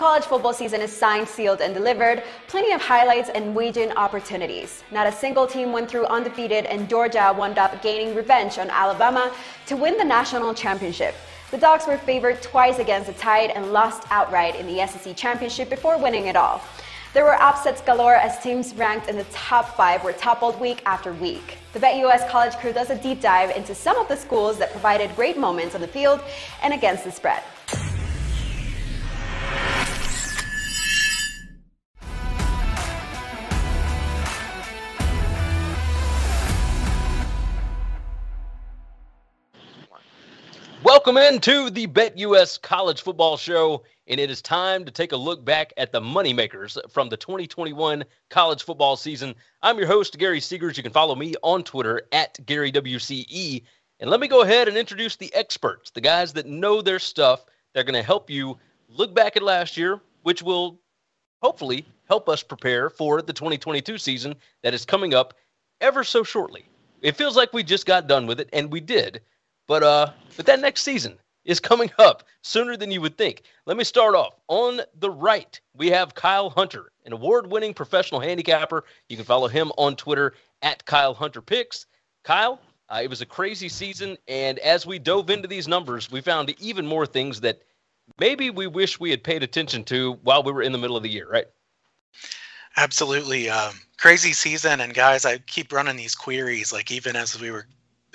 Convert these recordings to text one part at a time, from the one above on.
college football season is signed, sealed, and delivered. Plenty of highlights and waging opportunities. Not a single team went through undefeated, and Georgia wound up gaining revenge on Alabama to win the national championship. The Dogs were favored twice against the Tide and lost outright in the SEC championship before winning it all. There were upsets galore as teams ranked in the top five were toppled week after week. The BetUS College crew does a deep dive into some of the schools that provided great moments on the field and against the spread. Welcome into the BetUS College Football Show, and it is time to take a look back at the moneymakers from the 2021 college football season. I'm your host, Gary Seegers. You can follow me on Twitter at GaryWCE. And let me go ahead and introduce the experts, the guys that know their stuff. They're going to help you look back at last year, which will hopefully help us prepare for the 2022 season that is coming up ever so shortly. It feels like we just got done with it, and we did. But uh, but that next season is coming up sooner than you would think. Let me start off on the right. We have Kyle Hunter, an award-winning professional handicapper. You can follow him on Twitter at Kyle Hunter Picks. Kyle, uh, it was a crazy season, and as we dove into these numbers, we found even more things that maybe we wish we had paid attention to while we were in the middle of the year, right? Absolutely. Um, crazy season. And guys, I keep running these queries, like even as we were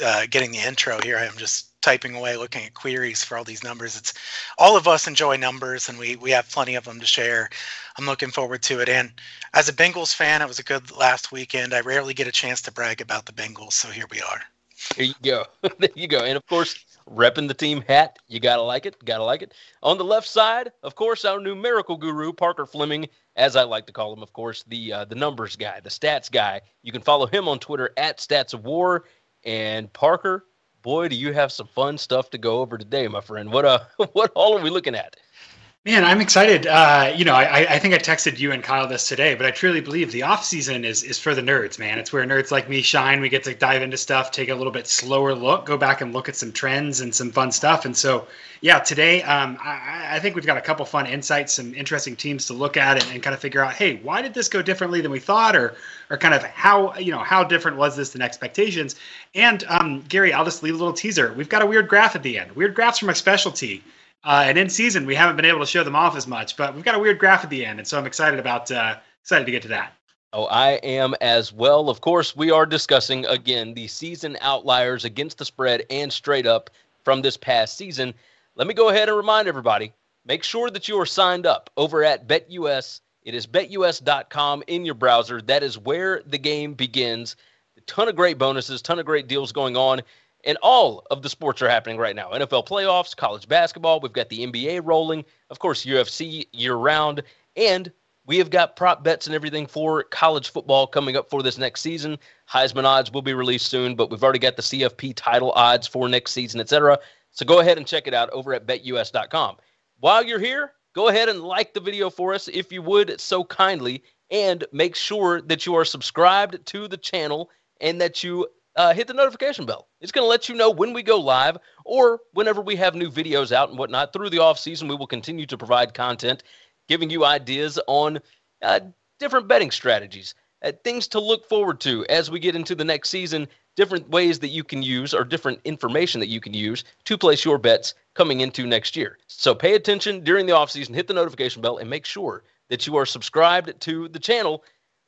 uh, getting the intro here, I'm just typing away, looking at queries for all these numbers. It's all of us enjoy numbers, and we we have plenty of them to share. I'm looking forward to it. And as a Bengals fan, it was a good last weekend. I rarely get a chance to brag about the Bengals, so here we are. There you go. there you go. And of course, repping the team hat. You gotta like it. Gotta like it. On the left side, of course, our numerical guru Parker Fleming, as I like to call him, of course, the uh, the numbers guy, the stats guy. You can follow him on Twitter at Stats of War. And Parker, boy, do you have some fun stuff to go over today, my friend. What uh, what all are we looking at? Man, I'm excited. Uh, you know, I, I think I texted you and Kyle this today, but I truly believe the off season is is for the nerds, man. It's where nerds like me shine. We get to dive into stuff, take a little bit slower look, go back and look at some trends and some fun stuff. And so, yeah, today um, I, I think we've got a couple fun insights, some interesting teams to look at, and, and kind of figure out, hey, why did this go differently than we thought, or or kind of how you know how different was this than expectations? And um, Gary, I'll just leave a little teaser. We've got a weird graph at the end. Weird graphs from my specialty. Uh, and in season, we haven't been able to show them off as much, but we've got a weird graph at the end, and so I'm excited about uh, excited to get to that. Oh, I am as well. Of course, we are discussing again the season outliers against the spread and straight up from this past season. Let me go ahead and remind everybody make sure that you are signed up over at BetUS. It is betus.com in your browser. That is where the game begins. A ton of great bonuses, ton of great deals going on. And all of the sports are happening right now NFL playoffs, college basketball. We've got the NBA rolling, of course, UFC year round. And we have got prop bets and everything for college football coming up for this next season. Heisman odds will be released soon, but we've already got the CFP title odds for next season, etc. So go ahead and check it out over at betus.com. While you're here, go ahead and like the video for us if you would so kindly, and make sure that you are subscribed to the channel and that you uh, hit the notification bell. It's going to let you know when we go live or whenever we have new videos out and whatnot. Through the off season, we will continue to provide content, giving you ideas on uh, different betting strategies, uh, things to look forward to as we get into the next season, different ways that you can use or different information that you can use to place your bets coming into next year. So pay attention during the off season, hit the notification bell, and make sure that you are subscribed to the channel.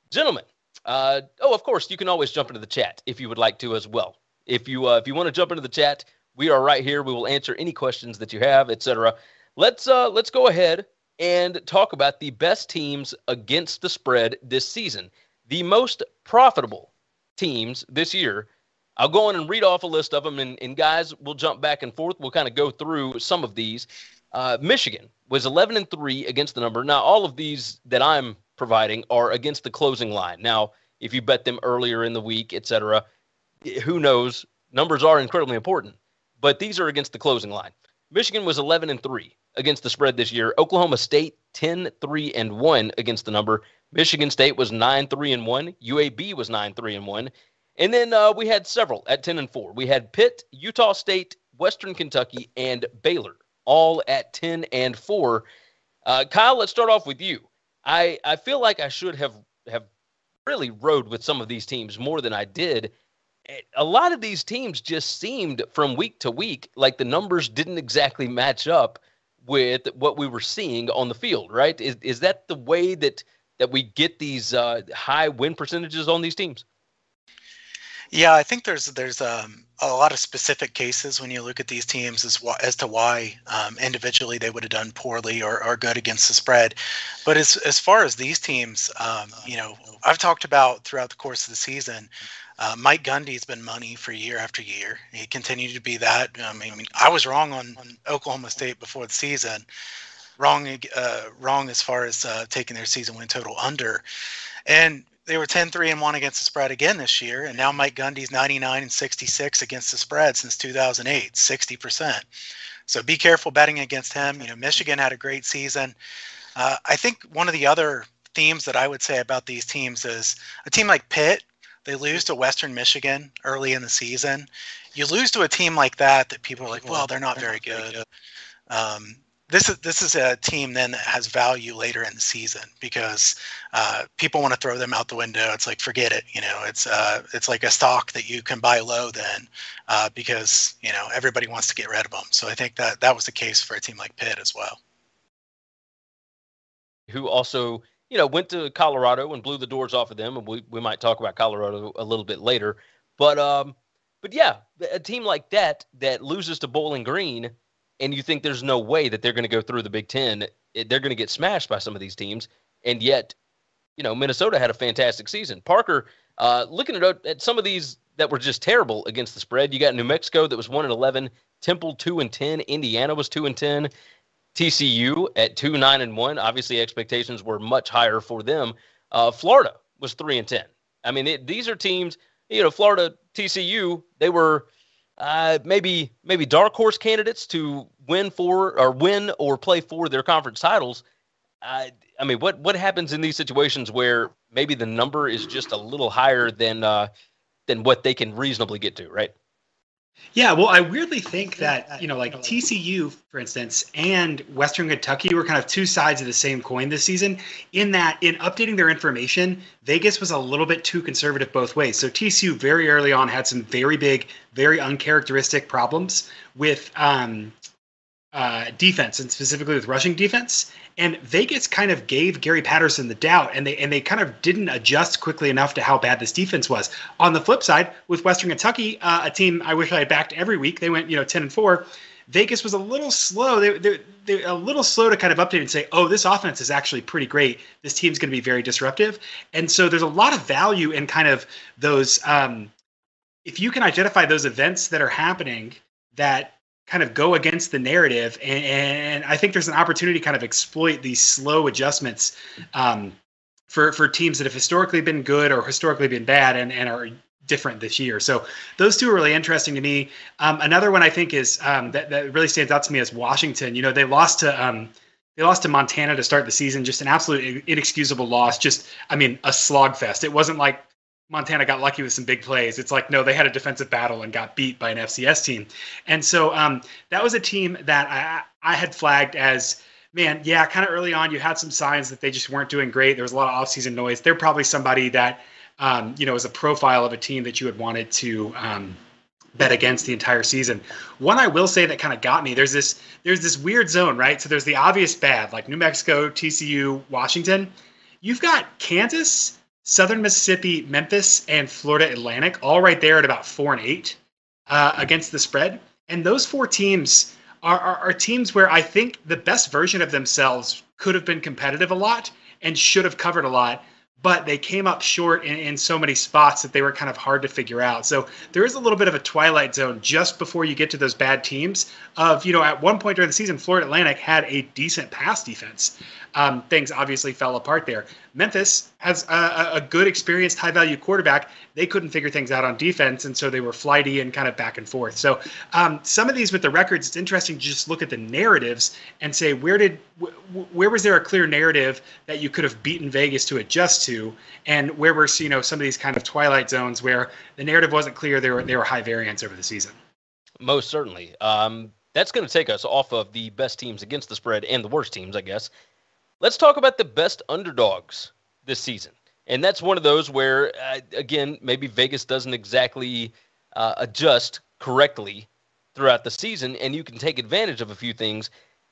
Gentlemen, uh, oh, of course, you can always jump into the chat if you would like to as well. If you uh, if you want to jump into the chat, we are right here. We will answer any questions that you have, etc. Let's uh, let's go ahead and talk about the best teams against the spread this season. The most profitable teams this year. I'll go on and read off a list of them, and, and guys, we'll jump back and forth. We'll kind of go through some of these. Uh, Michigan was 11 and three against the number. Now, all of these that I'm providing are against the closing line. Now, if you bet them earlier in the week, etc., who knows? Numbers are incredibly important, but these are against the closing line. Michigan was 11 and 3 against the spread this year. Oklahoma State 10 3 and 1 against the number. Michigan State was 9 3 and 1. UAB was 9 3 and 1. And then uh, we had several at 10 and 4. We had Pitt, Utah State, Western Kentucky, and Baylor all at 10 and 4. Uh, Kyle, let's start off with you. I, I feel like I should have have really rode with some of these teams more than I did. A lot of these teams just seemed from week to week like the numbers didn't exactly match up with what we were seeing on the field, right? Is is that the way that that we get these uh, high win percentages on these teams? Yeah, I think there's there's um, a lot of specific cases when you look at these teams as as to why um, individually they would have done poorly or, or good against the spread. But as as far as these teams, um, you know, I've talked about throughout the course of the season. Uh, Mike Gundy's been money for year after year. He continued to be that. I mean, I, was wrong on, on Oklahoma State before the season. Wrong, uh, wrong as far as uh, taking their season win total under. And they were 10 3 and 1 against the spread again this year. And now Mike Gundy's 99 and 66 against the spread since 2008, 60%. So be careful betting against him. You know, Michigan had a great season. Uh, I think one of the other themes that I would say about these teams is a team like Pitt, they lose to Western Michigan early in the season. You lose to a team like that that people are like, well, they're not very good. Um, this is this is a team then that has value later in the season because uh, people want to throw them out the window. It's like forget it, you know. It's uh, it's like a stock that you can buy low then uh, because you know everybody wants to get rid of them. So I think that that was the case for a team like Pitt as well. Who also you know went to Colorado and blew the doors off of them, and we we might talk about Colorado a little bit later, but um, but yeah, a team like that that loses to Bowling Green and you think there's no way that they're going to go through the Big Ten. They're going to get smashed by some of these teams, and yet, you know, Minnesota had a fantastic season. Parker, uh, looking at, at some of these that were just terrible against the spread, you got New Mexico that was one and eleven, Temple two and ten, Indiana was two and ten, TCU at two nine and one. Obviously, expectations were much higher for them. Uh, Florida was three and ten. I mean, it, these are teams. You know, Florida, TCU, they were uh, maybe maybe dark horse candidates to win for or win or play for their conference titles. Uh, I mean, what what happens in these situations where maybe the number is just a little higher than uh, than what they can reasonably get to, right? Yeah, well, I weirdly think that, you know, like TCU, for instance, and Western Kentucky were kind of two sides of the same coin this season, in that in updating their information, Vegas was a little bit too conservative both ways. So TCU very early on had some very big, very uncharacteristic problems with um, uh, defense and specifically with rushing defense. And Vegas kind of gave Gary Patterson the doubt, and they and they kind of didn't adjust quickly enough to how bad this defense was. On the flip side, with Western Kentucky, uh, a team I wish I had backed every week, they went you know ten and four. Vegas was a little slow. They, they, they're a little slow to kind of update and say, oh, this offense is actually pretty great. This team's going to be very disruptive. And so there's a lot of value in kind of those. Um, if you can identify those events that are happening that kind of go against the narrative and, and, i think there's an opportunity to kind of exploit these slow adjustments um, for for teams that have historically been good or historically been bad and, and are different this year. So those two are really interesting to me. Um, another one i think is um, that, that really stands out to me is washington. You know they lost to um, they lost to montana to start the season just an absolute inexcusable loss just i mean a slogfest it wasn't like Montana got lucky with some big plays. It's like no, they had a defensive battle and got beat by an FCS team, and so um, that was a team that I I had flagged as man, yeah, kind of early on you had some signs that they just weren't doing great. There was a lot of offseason noise. They're probably somebody that um, you know is a profile of a team that you had wanted to. Um, bet against the entire season. One I will say that kind of got me. There's this there's this weird zone, right? So there's the obvious bad, like New Mexico, TCU, Washington. You've got Kansas Southern Mississippi, Memphis, and Florida Atlantic, all right there at about four and eight uh, against the spread. And those four teams are, are, are teams where I think the best version of themselves could have been competitive a lot and should have covered a lot but they came up short in, in, so many spots that they were kind of hard to figure out. So there is a little bit of a twilight zone just before you get to those bad teams. Of you know, at one point during the season, Florida Atlantic had a decent pass defense. Um, things obviously fell apart there. Memphis has a, a good, experienced, high value quarterback. They couldn't figure things out on defense, and so they were flighty and kind of back and forth. So um, some of these with the records, it's interesting to just look at the narratives and say where did where was there a clear narrative that you could have beaten Vegas to adjust to, and where were you know some of these kind of twilight zones where the narrative wasn't clear. There were there were high variance over the season. Most certainly. Um, that's going to take us off of the best teams against the spread and the worst teams, I guess Let's talk about the best underdogs this season. And that's one of those where, uh, again, maybe Vegas doesn't exactly uh, adjust correctly throughout the season, and you can take advantage of a few things.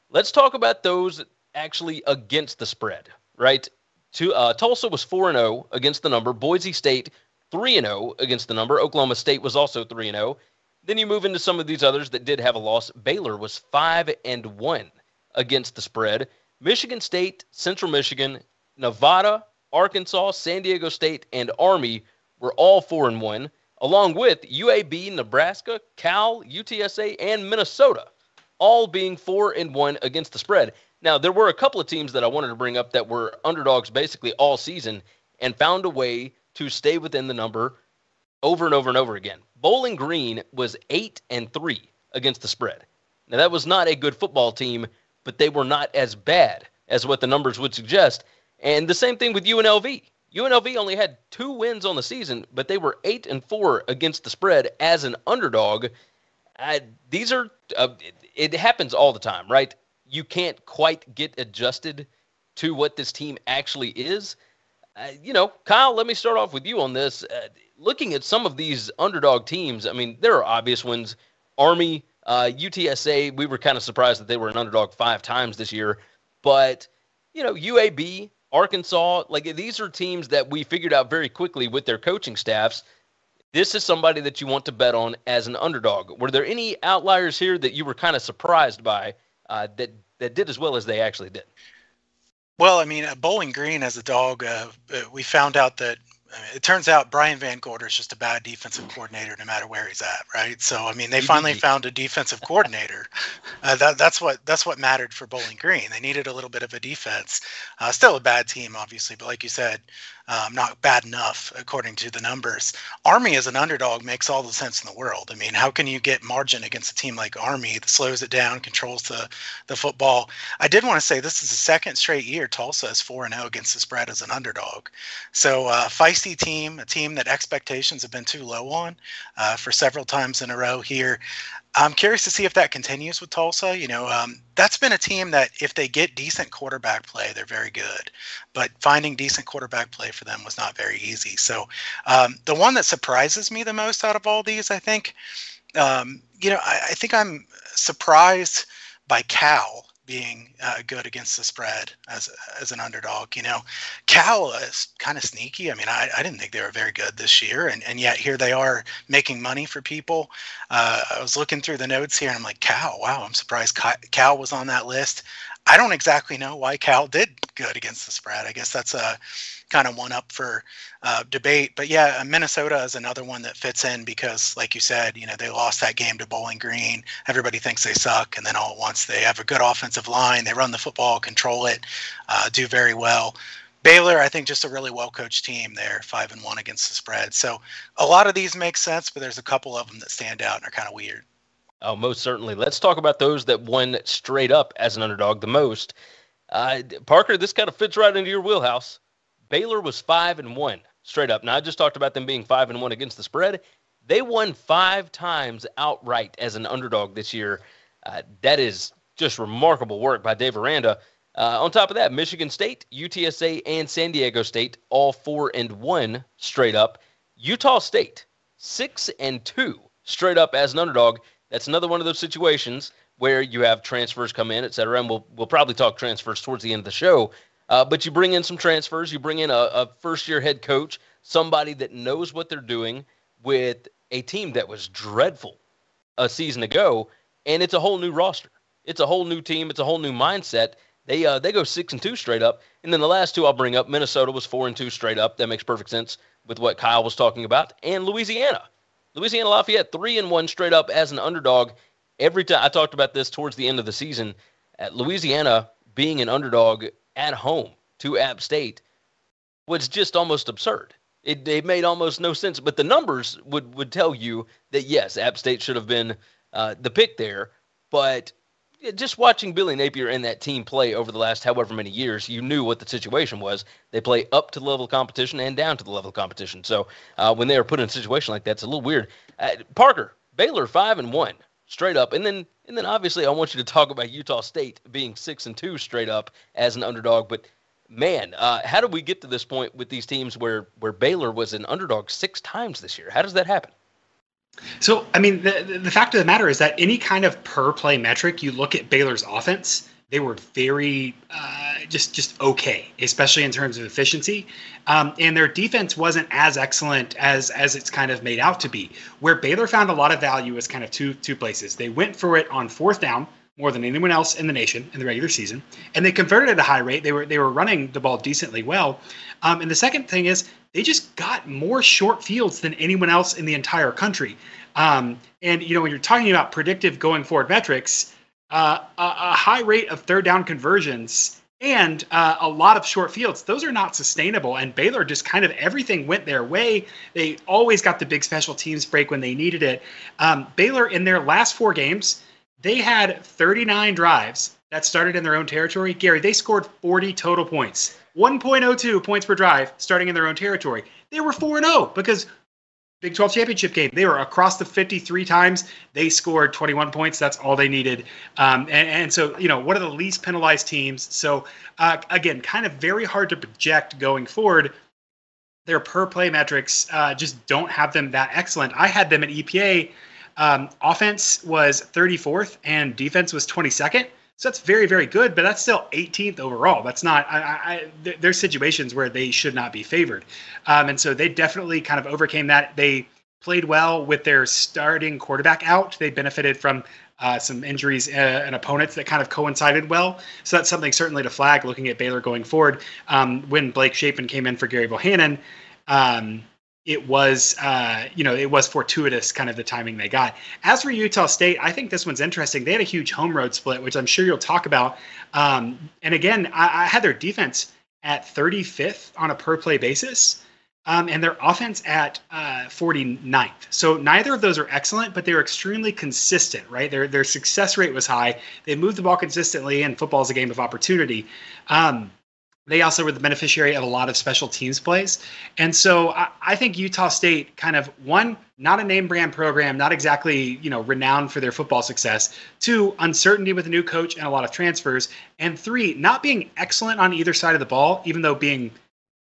Let's talk about those actually against the spread, right? To, uh, Tulsa was 4 0 against the number. Boise State 3 0 against the number. Oklahoma State was also 3 0. Then you move into some of these others that did have a loss. Baylor was 5 and 1 against the spread. Michigan State, Central Michigan, Nevada, Arkansas, San Diego State, and Army were all 4 and 1, along with UAB, Nebraska, Cal, UTSA, and Minnesota, all being 4 and 1 against the spread. Now, there were a couple of teams that I wanted to bring up that were underdogs basically all season and found a way to stay within the number over and over and over again. Bowling Green was 8 and 3 against the spread. Now, that was not a good football team, but they were not as bad as what the numbers would suggest. And the same thing with UNLV. UNLV only had two wins on the season, but they were 8 and 4 against the spread as an underdog. Uh, these are, uh, it, it happens all the time, right? You can't quite get adjusted to what this team actually is. Uh, you know, Kyle, let me start off with you on this. Uh, looking at some of these underdog teams, I mean, there are obvious ones. Army, uh, UTSA, we were kind of surprised that they were an underdog five times this year. But, you know, UAB, Arkansas, like these are teams that we figured out very quickly with their coaching staffs. This is somebody that you want to bet on as an underdog. Were there any outliers here that you were kind of surprised by uh, that that did as well as they actually did? Well, I mean, Bowling Green as a dog, uh, uh, we found out that uh, it turns out Brian VanGorder is just a bad defensive coordinator no matter where he's at, right? So I mean, they finally found a defensive coordinator. Uh, that, that's what that's what mattered for Bowling Green. They needed a little bit of a defense. Uh, still a bad team, obviously, but like you said, um, not bad enough according to the numbers. Army as an underdog makes all the sense in the world. I mean, how can you get margin against a team like Army that slows it down, controls the the football? I did want to say this is the second straight year Tulsa is four and zero oh against the spread as an underdog. So uh, feisty team, a team that expectations have been too low on uh, for several times in a row here. I'm curious to see if that continues with Tulsa. You know, um, that's been a team that if they get decent quarterback play, they're very good. But finding decent quarterback play for them was not very easy. So um, the one that surprises me the most out of all these, I think, um, you know, I, I, think I'm surprised by Cal being uh, good against the spread as as an underdog. You know, Cal is kind of sneaky. I mean, I, I didn't think they were very good this year, and, and yet here they are making money for people. Uh, I was looking through the notes here, and I'm like, Cal, wow, I'm surprised Cal was on that list. I don't exactly know why Cal did good against the spread. I guess that's a kind of one up for uh, debate. But yeah, Minnesota is another one that fits in because, like you said, you know they lost that game to Bowling Green. Everybody thinks they suck, and then all at once they have a good offensive line. They run the football, control it, uh, do very well. Baylor, I think, just a really well coached team there, five and one against the spread. So a lot of these make sense, but there's a couple of them that stand out and are kind of weird. Oh, most certainly. Let's talk about those that won straight up as an underdog the most. Uh, Parker, this kind of fits right into your wheelhouse. Baylor was five and one straight up. Now I just talked about them being five and one against the spread. They won five times outright as an underdog this year. Uh, that is just remarkable work by Dave Aranda. Uh, on top of that, Michigan State, UTSA, and San Diego State all four and one straight up. Utah State six and two straight up as an underdog. That's another one of those situations where you have transfers come in, et cetera. And we'll we'll probably talk transfers towards the end of the show. Uh, but you bring in some transfers, you bring in a, a first year head coach, somebody that knows what they're doing with a team that was dreadful a season ago, and it's a whole new roster. It's a whole new team. It's a whole new mindset. They uh, they go six and two straight up, and then the last two I'll bring up. Minnesota was four and two straight up. That makes perfect sense with what Kyle was talking about, and Louisiana, Louisiana Lafayette three and one straight up as an underdog. Every time I talked about this towards the end of the season, at Louisiana being an underdog at home to App State was just almost absurd. It, it made almost no sense, but the numbers would, would tell you that yes, App State should have been uh, the pick there. But just watching Billy Napier and that team play over the last however many years, you knew what the situation was. They play up to the level of competition and down to the level of competition. So uh, when they are put in a situation like that, it's a little weird. Uh, Parker Baylor five and one straight up, and then and then obviously I want you to talk about Utah State being six and two straight up as an underdog. But man, uh, how did we get to this point with these teams where where Baylor was an underdog six times this year? How does that happen? So, I mean, the, the fact of the matter is that any kind of per play metric, you look at Baylor's offense, they were very uh, just just okay, especially in terms of efficiency. Um, and their defense wasn't as excellent as as it's kind of made out to be. Where Baylor found a lot of value was kind of two two places. They went for it on fourth down more than anyone else in the nation in the regular season, and they converted at a high rate. They were they were running the ball decently well. Um, and the second thing is they just got more short fields than anyone else in the entire country. Um, and you know when you're talking about predictive going forward metrics, uh, a, a, high rate of third down conversions and uh, a lot of short fields. Those are not sustainable. And Baylor just kind of everything went their way. They always got the big special teams break when they needed it. Um, Baylor in their last four games they had 39 drives that started in their own territory. Gary, they scored 40 total points, 1.02 points per drive starting in their own territory. They were 4 0 because Big 12 championship game. They were across the 53 times. They scored 21 points. That's all they needed. Um, and, and, so, you know, one of the least penalized teams. So, uh, again, kind of very hard to project going forward. Their per play metrics uh, just don't have them that excellent. I had them at EPA um, offense was 34th and defense was 22nd. So that's very, very good, but that's still 18th overall. That's not. I, I, there's situations where they should not be favored, um, and so they definitely kind of overcame that. They played well with their starting quarterback out. They benefited from uh, some injuries uh, and opponents that kind of coincided well. So that's something certainly to flag looking at Baylor going forward. Um, when Blake Shapen came in for Gerry Bohanon, um, it was uh, you know it was fortuitous kind of the timing they got. As for utah state i think this one's interesting. They had a huge home road split which i'm sure you'll talk about. Um, and again I, I, had their defense at 35th on a per play basis um, and their offense at uh, 49th so neither of those are excellent but they were extremely consistent right? Their, their success rate was high. They moved the ball consistently and football is a game of opportunity. Um, they also were the beneficiary of a lot of special teams plays. And so I, I, think Utah State kind of one, not a name brand program, not exactly, you know, renowned for their football success. Two, uncertainty with a new coach and a lot of transfers. And three, not being excellent on either side of the ball, even though being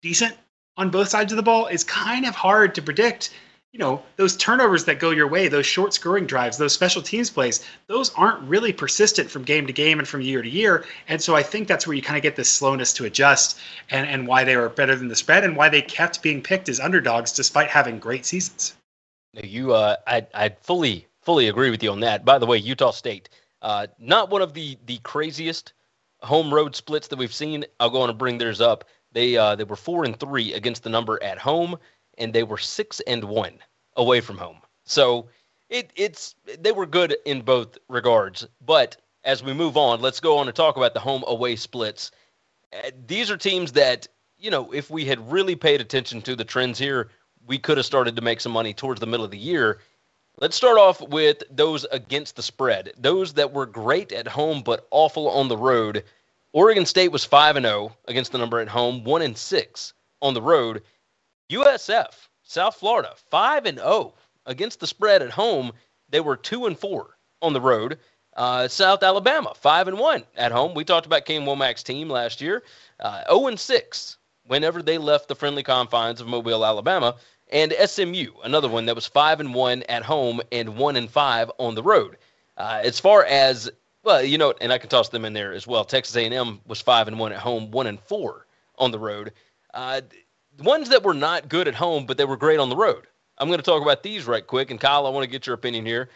decent on both sides of the ball is kind of hard to predict you know, those turnovers that go your way, those short scoring drives, those special teams plays, those aren't really persistent from game to game and from year to year. And so I think that's where you kind of get this slowness to adjust and, and why they were better than the spread and why they kept being picked as underdogs despite having great seasons. You, uh, I, I fully, fully agree with you on that. By the way, Utah State, uh, not one of the the craziest home road splits that we've seen. I'll go on and bring theirs up. They uh, they were four and three against the number at home and they were six and one away from home. So it, it's they were good in both regards. But as we move on, let's go on and talk about the home away splits. Uh, these are teams that you know if we had really paid attention to the trends here, we could have started to make some money towards the middle of the year. Let's start off with those against the spread. Those that were great at home but awful on the road. Oregon State was 5 and 0 against the number at home, 1 and 6 on the road. USF, South Florida, 5 and 0 against the spread at home. They were 2 and 4 on the road. Uh, South Alabama, 5 and 1 at home. We talked about Kane Wommack's team last year. Uh, 0 and 6 whenever they left the friendly confines of Mobile, Alabama. And SMU, another one that was 5 and 1 at home and 1 and 5 on the road. Uh, as far as well, you know, and I can toss them in there as well. Texas A&M was 5 and 1 at home, 1 and 4 on the road. Uh, ones that were not good at home, but they were great on the road. I'm going to talk about these right quick. And Kyle, I want to get your opinion here.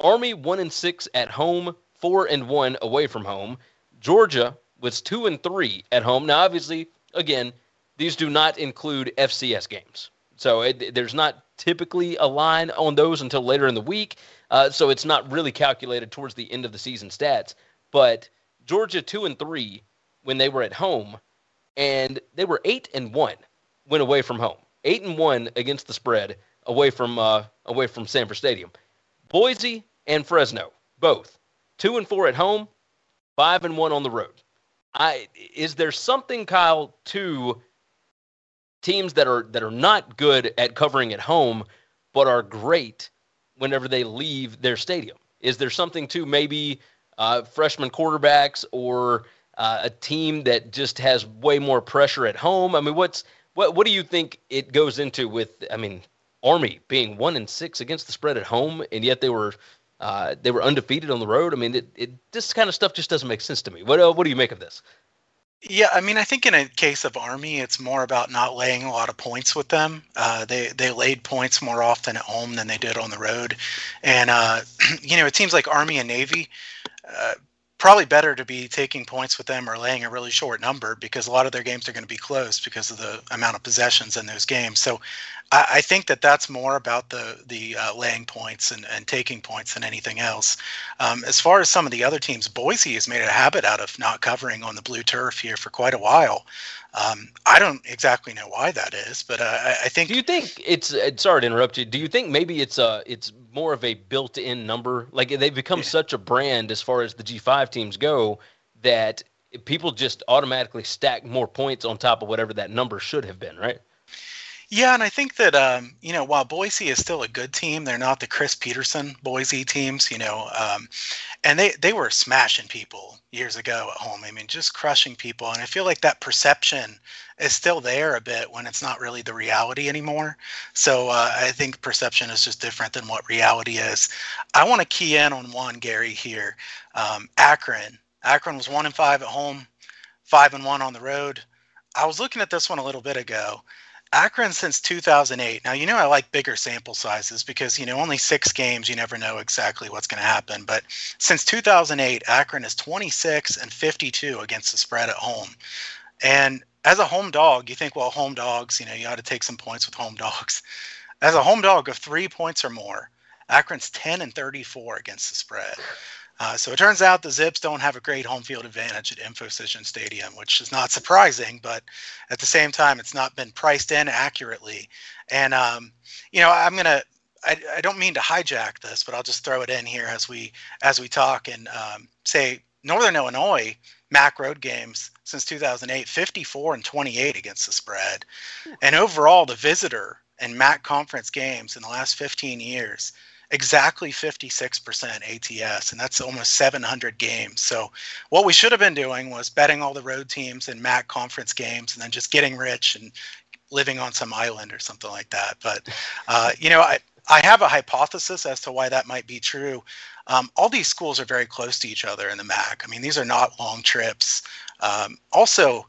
Army one and six at home, four and one away from home. Georgia was two and three at home. Now, obviously, again, these do not include FCS games, so it, there's not typically a line on those until later in the week. Uh, so it's not really calculated towards the end of the season stats. But Georgia two and three when they were at home, and they were eight and one went away from home. Eight and one against the spread away from uh, away from Sanford Stadium. Boise and Fresno both two and four at home, five and one on the road. I is there something, Kyle, to teams that are that are not good at covering at home, but are great whenever they leave their stadium? Is there something to maybe uh, freshman quarterbacks or uh, a team that just has way more pressure at home? I mean, what's what what do you think it goes into with? I mean, Army being one and six against the spread at home, and yet they were uh, they were undefeated on the road. I mean, it, it this kind of stuff just doesn't make sense to me. What uh, what do you make of this? Yeah, I mean, I think in a case of Army, it's more about not laying a lot of points with them. Uh, they they laid points more often at home than they did on the road, and uh, you know, it seems like Army and Navy. Uh, probably better to be taking points with them or laying a really short number because a lot of their games are going to be close because of the amount of possessions in those games. So I, I think that that's more about the the uh, laying points and, and taking points than anything else. Um, as far as some of the other teams, Boise has made a habit out of not covering on the blue turf here for quite a while. Um, I don't exactly know why that is, but uh, I, I, think. Do you think it's? Uh, sorry to interrupt you. Do you think maybe it's uh, it's more of a built-in number? Like they've become yeah. such a brand as far as the G5 teams go that people just automatically stack more points on top of whatever that number should have been, right? Yeah, and I think that um, you know while Boise is still a good team, they're not the Chris Petersen Boise teams, you know, um, and they they were smashing people years ago at home. I mean, just crushing people, and I feel like that perception is still there a bit when it's not really the reality anymore. So uh, I think perception is just different than what reality is. I want to key in on one Gary here, um, Akron. Akron was one and five at home, five and one on the road. I was looking at this one a little bit ago. Akron since 2008. Now, you know, I like bigger sample sizes because, you know, only six games, you never know exactly what's going to happen. But since 2008, Akron is 26 and 52 against the spread at home. And as a home dog, you think, well, home dogs, you know, you ought to take some points with home dogs. As a home dog of three points or more, Akron's 10 and 34 against the spread. Uh, so it turns out the Zips don't have a great home field advantage at InfoCision Stadium, which is not surprising, but at the same time, it's not been priced in accurately. And um, you know, I'm gonna. I, I, don't mean to hijack this, but I'll just throw it in here as we as we talk and um, say Northern Illinois MAC road games since 2008, 54 and 28 against the spread, and overall the visitor and MAC conference games in the last 15 years exactly 56% ATS, and that's almost 700 games. So, what we should have been doing was betting all the road teams and MAC conference games and then just getting rich and living on some island or something like that. But, uh, you know, I, I have a hypothesis as to why that might be true. Um, all these schools are very close to each other in the MAC. I mean, these are not long trips. Um, also,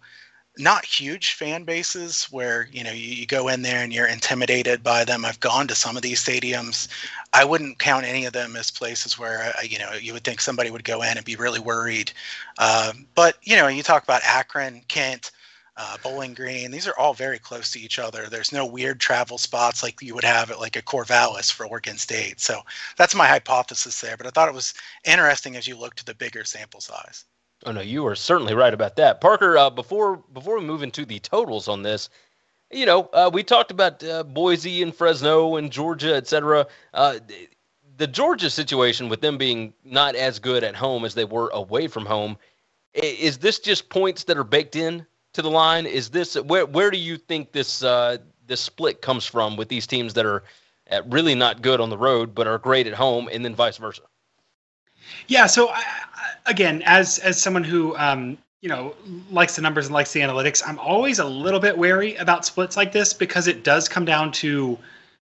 not huge fan bases where you know you, you, go in there and you're intimidated by them. I've gone to some of these stadiums. I wouldn't count any of them as places where uh, you know you would think somebody would go in and be really worried. Um, but you know you talk about akron kent uh, bowling green these are all very close to each other. There's no weird travel spots like you would have at like a corvallis for oregon state. So that's my hypothesis there but i thought it was interesting as you look to the bigger sample size Oh no, you are certainly right about that, Parker. Uh, before before we move into the totals on this, you know, uh, we talked about uh, Boise and Fresno and Georgia, et cetera. Uh, the Georgia situation with them being not as good at home as they were away from home, is this just points that are baked in to the line? Is this where where do you think this uh, this split comes from with these teams that are really not good on the road but are great at home, and then vice versa? Yeah. So I, again, as as someone who um, you know likes the numbers and likes the analytics, I'm always a little bit wary about splits like this because it does come down to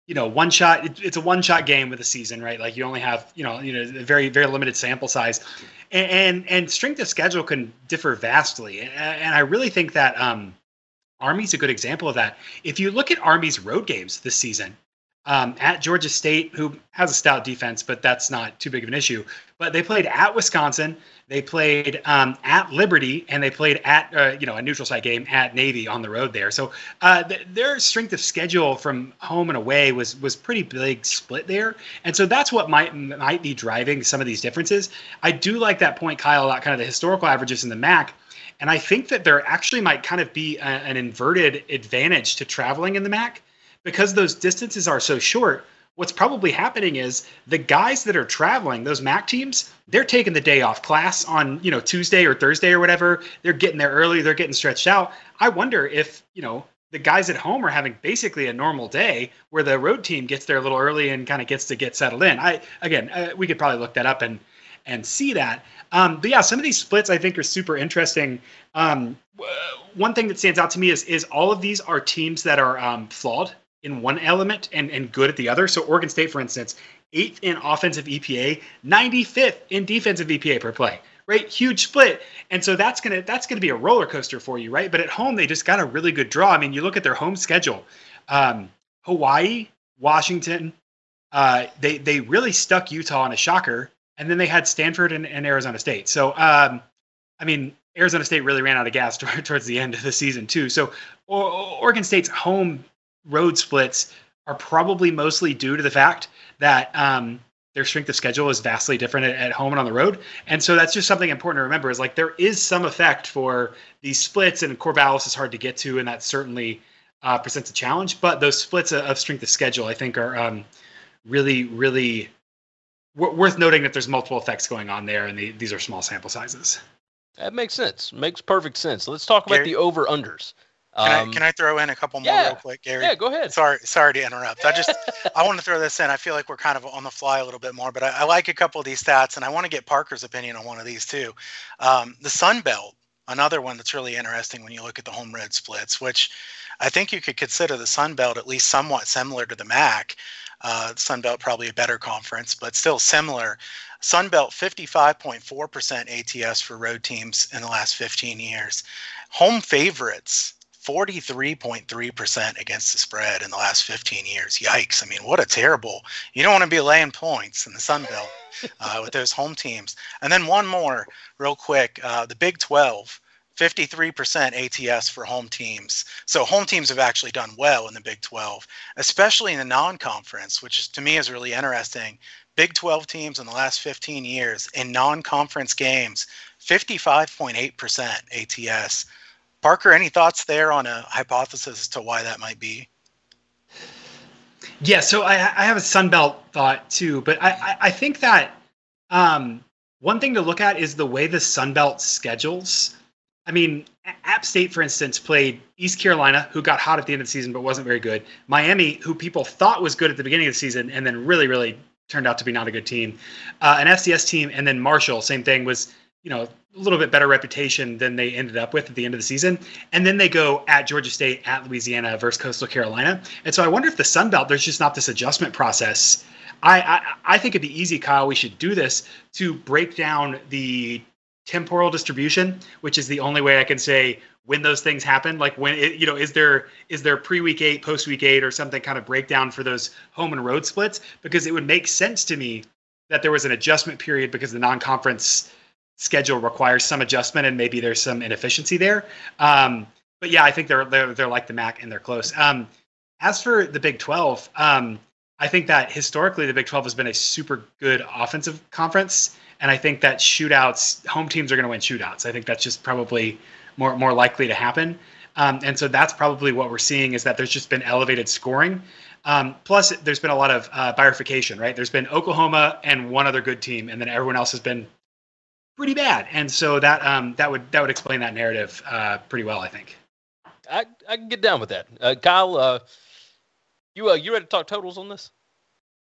you know one shot. It, it's a one shot game with a season, right? Like you only have you know you know a very very limited sample size, and and, and strength of schedule can differ vastly, and, and I really think that. Um, Army's a good example of that. If you look at Army's road games this season, um, at Georgia State, who has a stout defense, but that's not too big of an issue. But they played at Wisconsin, they played um, at Liberty, and they played at uh, you know a neutral site game at Navy on the road there. So uh, th- their strength of schedule from home and away was was pretty big split there, and so that's what might might be driving some of these differences. I do like that point, Kyle, about kind of the historical averages in the MAC. And I think that there actually might kind of be a, an inverted advantage to traveling in the MAC because those distances are so short, what's probably happening is the guys that are traveling, those MAC teams, they're taking the day off class on, you know, Tuesday or Thursday or whatever. They're getting there early, they're getting stretched out. I wonder if, you know, the guys at home are having basically a normal day where the road team gets there a little early and kind of gets to get settled in. I again, uh, we could probably look that up and and see that. Um, but yeah, some of these splits I think are super interesting. Um, one thing that stands out to me is is all of these are teams that are um, flawed in one element and and good at the other. So Oregon State, for instance, eighth in offensive EPA, 95th in defensive EPA per play right? Huge split. And so that's gonna that's gonna be a roller coaster for you, right? But at home, they just got a really good draw. I mean, you look at their home schedule. Um, Hawaii, Washington, uh, they they really stuck Utah on a shocker, and then they had Stanford and, and Arizona State. So um, I mean, Arizona State really ran out of gas towards the end of the season too. So Oregon State's home road splits are probably mostly due to the fact that um, their strength of schedule is vastly different at, at, home and on the road. And so that's just something important to remember is like there is some effect for these splits and Corvallis is hard to get to. And that certainly uh, presents a challenge, but those splits of, of strength of schedule, I think are um, really, really w- worth noting that there's multiple effects going on there. And the, these are small sample sizes. That makes sense. Makes perfect sense. Let's talk about Gary, the over unders. Can, um, I, can I throw in a couple more yeah, real quick, Gary? Yeah, go ahead. Sorry, sorry to interrupt. I just I want to throw this in. I feel like we're kind of on the fly a little bit more, but I, I like a couple of these stats, and I want to get Parker's opinion on one of these too. Um, the Sun Belt, another one that's really interesting when you look at the home red splits, which I think you could consider the Sun Belt at least somewhat similar to the MAC. Uh, Sun Belt probably a better conference, but still similar. Sun Belt 55.4% ATS for road teams in the last 15 years. Home favorites 43.3% against the spread in the last 15 years. Yikes. I mean, what a terrible. You don't want to be laying points in the Sun Belt uh, with those home teams. And then one more, real quick uh, the Big 12. 53% ATS for home teams. So home teams have actually done well in the Big 12, especially in the non-conference, which to me is really interesting. Big 12 teams in the last 15 years in non-conference games, 55.8% ATS. Parker, any thoughts there on a hypothesis as to why that might be? Yeah, so I, I have a Sunbelt thought too, but I, I think that um, one thing to look at is the way the Sunbelt schedules. I mean, App State, for instance, played East Carolina, who got hot at the end of the season but wasn't very good. Miami, who people thought was good at the beginning of the season and then really, really turned out to be not a good team. Uh, an FCS team, and then Marshall, same thing, was you know a little bit better reputation than they ended up with at the end of the season. And then they go at Georgia State, at Louisiana versus Coastal Carolina. And so I wonder if the Sun Belt, there's just not this adjustment process. I, I, I think it'd be easy, Kyle. We should do this to break down the temporal distribution, which is the only way I can say when those things happen. Like when it, you know, is there is there pre week eight, post week eight, or something kind of breakdown for those home and road splits? Because it would make sense to me that there was an adjustment period because the non conference schedule requires some adjustment and maybe there's some inefficiency there. Um, but yeah, I think they're, they're they're like the MAC and they're close. Um, as for the Big 12, um, I think that historically the Big 12 has been a super good offensive conference, and I think that shootouts, home teams are going to win shootouts. I think that's just probably more more likely to happen. Um, and so that's probably what we're seeing is that there's just been elevated scoring. Um, plus, there's been a lot of uh, bifurcation, right? There's been Oklahoma and one other good team, and then everyone else has been pretty bad, and so that um, that would that would explain that narrative uh, pretty well, I think. I I can get down with that, uh, Kyle. Uh, you uh, you ready to talk totals on this?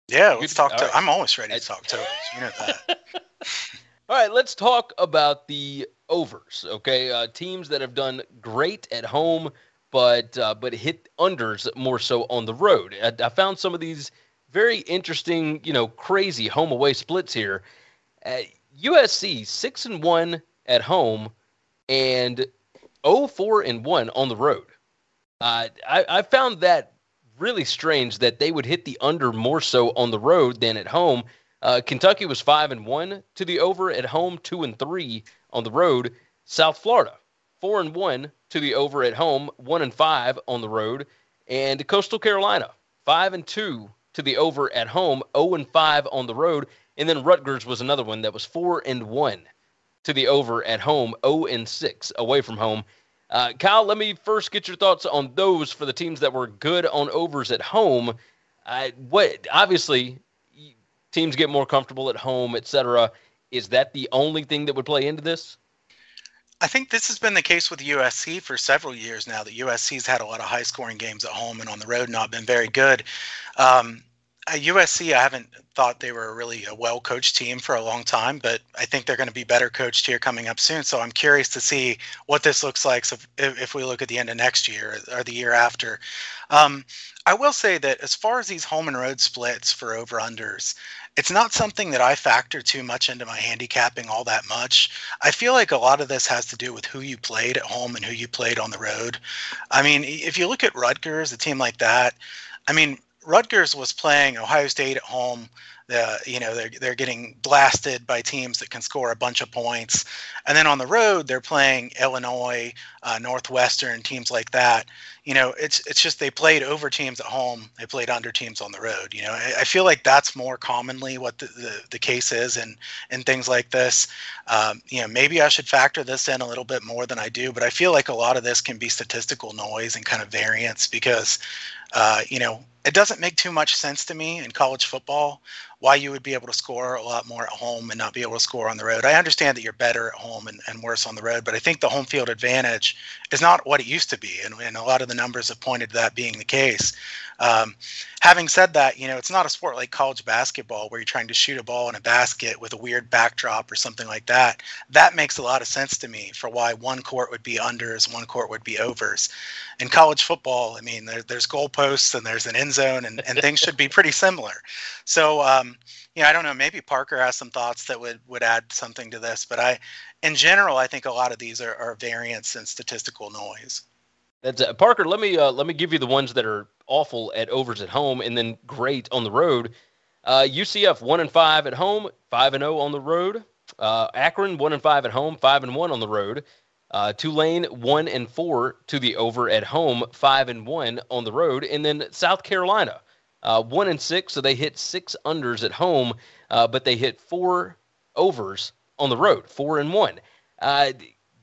Yeah, let's talk. To- right. I'm always ready to talk totals. You know that. All right, let's talk about the overs. Okay, uh, teams that have done great at home, but uh, but hit unders more so on the road. I, I, found some of these very interesting, you know, crazy home away splits here. Uh, USC six and one at home and 0-4 and one on the road. Uh, I, I found that really strange that they would hit the under more so on the road than at home. Uh, Kentucky was five and one to the over at home, two and three on the road. South Florida four and one to the over at home, one and five on the road, and Coastal Carolina five and two to the over at home, zero oh and five on the road. And then Rutgers was another one that was four and one to the over at home, 0 and 6 away from home. Uh, Kyle, let me first get your thoughts on those for the teams that were good on overs at home. What obviously teams get more comfortable at home, etc. Is that the only thing that would play into this? I think this has been the case with USC for several years now. That USC's had a lot of high scoring games at home and on the road, not been very good. Um, at USC, I haven't thought they were really a well coached team for a long time, but I think they're going to be better coached here coming up soon. So I'm curious to see what this looks like if, if we look at the end of next year or the year after. Um, I will say that as far as these home and road splits for over unders, it's not something that I factor too much into my handicapping all that much. I feel like a lot of this has to do with who you played at home and who you played on the road. I mean, if you look at Rutgers, a team like that, I mean, Rutgers was playing Ohio State at home. The, you know they're they're getting blasted by teams that can score a bunch of points, and then on the road they're playing Illinois, uh, Northwestern, teams like that. You know, it's it's just they played over teams at home, they played under teams on the road. You know, I, I feel like that's more commonly what the, the, the case is, and and things like this. Um, you know, maybe I should factor this in a little bit more than I do, but I feel like a lot of this can be statistical noise and kind of variance because, uh, you know, it doesn't make too much sense to me in college football why you would be able to score a lot more at home and not be able to score on the road. I understand that you're better at home and, and worse on the road, but I think the home field advantage is not what it used to be. And, and a lot of the numbers have pointed to that being the case. Um, having said that, you know, it's not a sport like college basketball where you're trying to shoot a ball in a basket with a weird backdrop or something like that. That makes a lot of sense to me for why one court would be unders, one court would be overs. In college football, I mean, there, there's goalposts and there's an end zone, and, and things should be pretty similar. So, um, you know, I don't know. Maybe Parker has some thoughts that would would add something to this, but I, in general, I think a lot of these are, are variance and statistical noise. That's uh, Parker. Let me uh, let me give you the ones that are awful at overs at home, and then great on the road. Uh, UCF one and five at home, five and zero on the road. Uh, Akron one and five at home, five and one on the road. Uh, Tulane one and four to the over at home, five and one on the road, and then South Carolina uh, one and six, so they hit six unders at home, but they hit four overs on the road, four and one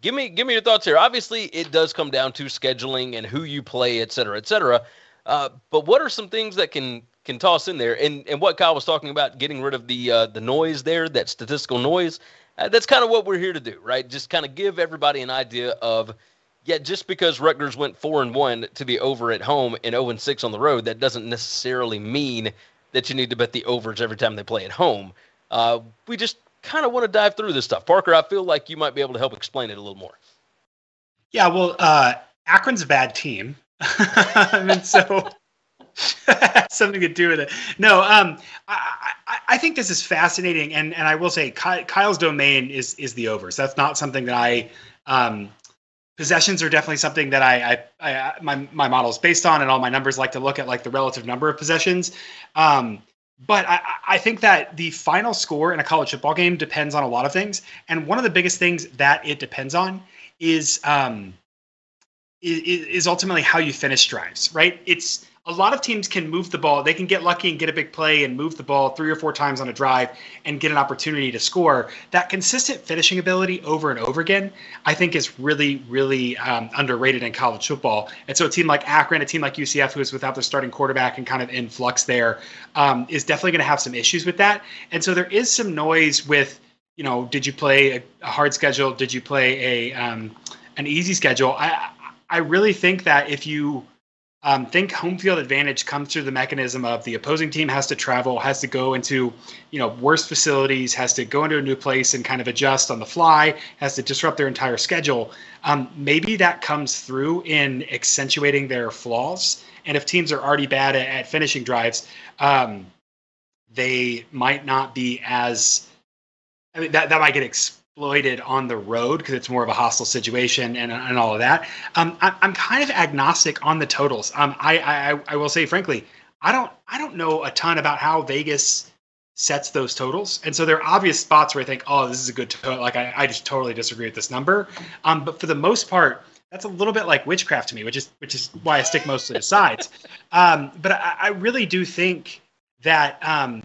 give me give me your thoughts here. Obviously, it does come down to scheduling and who you play, et cetera, et cetera. Uh, but what are some things that can can toss in there? And and what Kyle was talking about, getting rid of the uh, the noise there, that statistical noise. Uh, that's kind of what we're here to do, right? Just kind of give everybody an idea of. Yeah, just because Rutgers went four and one to the over at home and zero oh and six on the road, that doesn't necessarily mean that you need to bet the overs every time they play at home. Uh, we just kind of want to dive through this stuff. Parker, I feel like you might be able to help explain it a little more. Yeah, well, uh, Akron's a bad team. and so something to do with it. No, um, I, I, I, think this is fascinating, and and I will say Kyle's domain is is the overs. That's not something that I. Um, possessions are definitely something that I, I, I my my model is based on, and all my numbers like to look at like the relative number of possessions. Um, but I, I, think that the final score in a college football game depends on a lot of things, and one of the biggest things that it depends on is um, is, ultimately how you finish drives. Right? It's a lot of teams can move the ball. They can get lucky and get a big play and move the ball three or four times on a drive and get an opportunity to score. That consistent finishing ability over and over again, I think, is really, really um, underrated in college football. And so, a team like Akron, a team like UCF, who is without their starting quarterback and kind of in flux there, um, is definitely going to have some issues with that. And so, there is some noise with, you know, did you play a, a hard schedule? Did you play a um, an easy schedule? I I really think that if you um, think home field advantage comes through the mechanism of the opposing team has to travel, has to go into, you know, worse facilities, has to go into a new place and kind of adjust on the fly, has to disrupt their entire schedule. Um, maybe that comes through in accentuating their flaws. And if teams are already bad at, at finishing drives, um, they might not be as. I mean, that that might get ex- exploited on the road because it's more of a hostile situation and, and all of that. Um, I, I'm kind of agnostic on the totals. Um, I, I I will say frankly, I don't I don't know a ton about how Vegas sets those totals, and so there are obvious spots where I think, oh, this is a good total. Like I, I just totally disagree with this number. Um, but for the most part, that's a little bit like witchcraft to me, which is which is why I stick mostly to sides. Um, but I, I, really do think that um,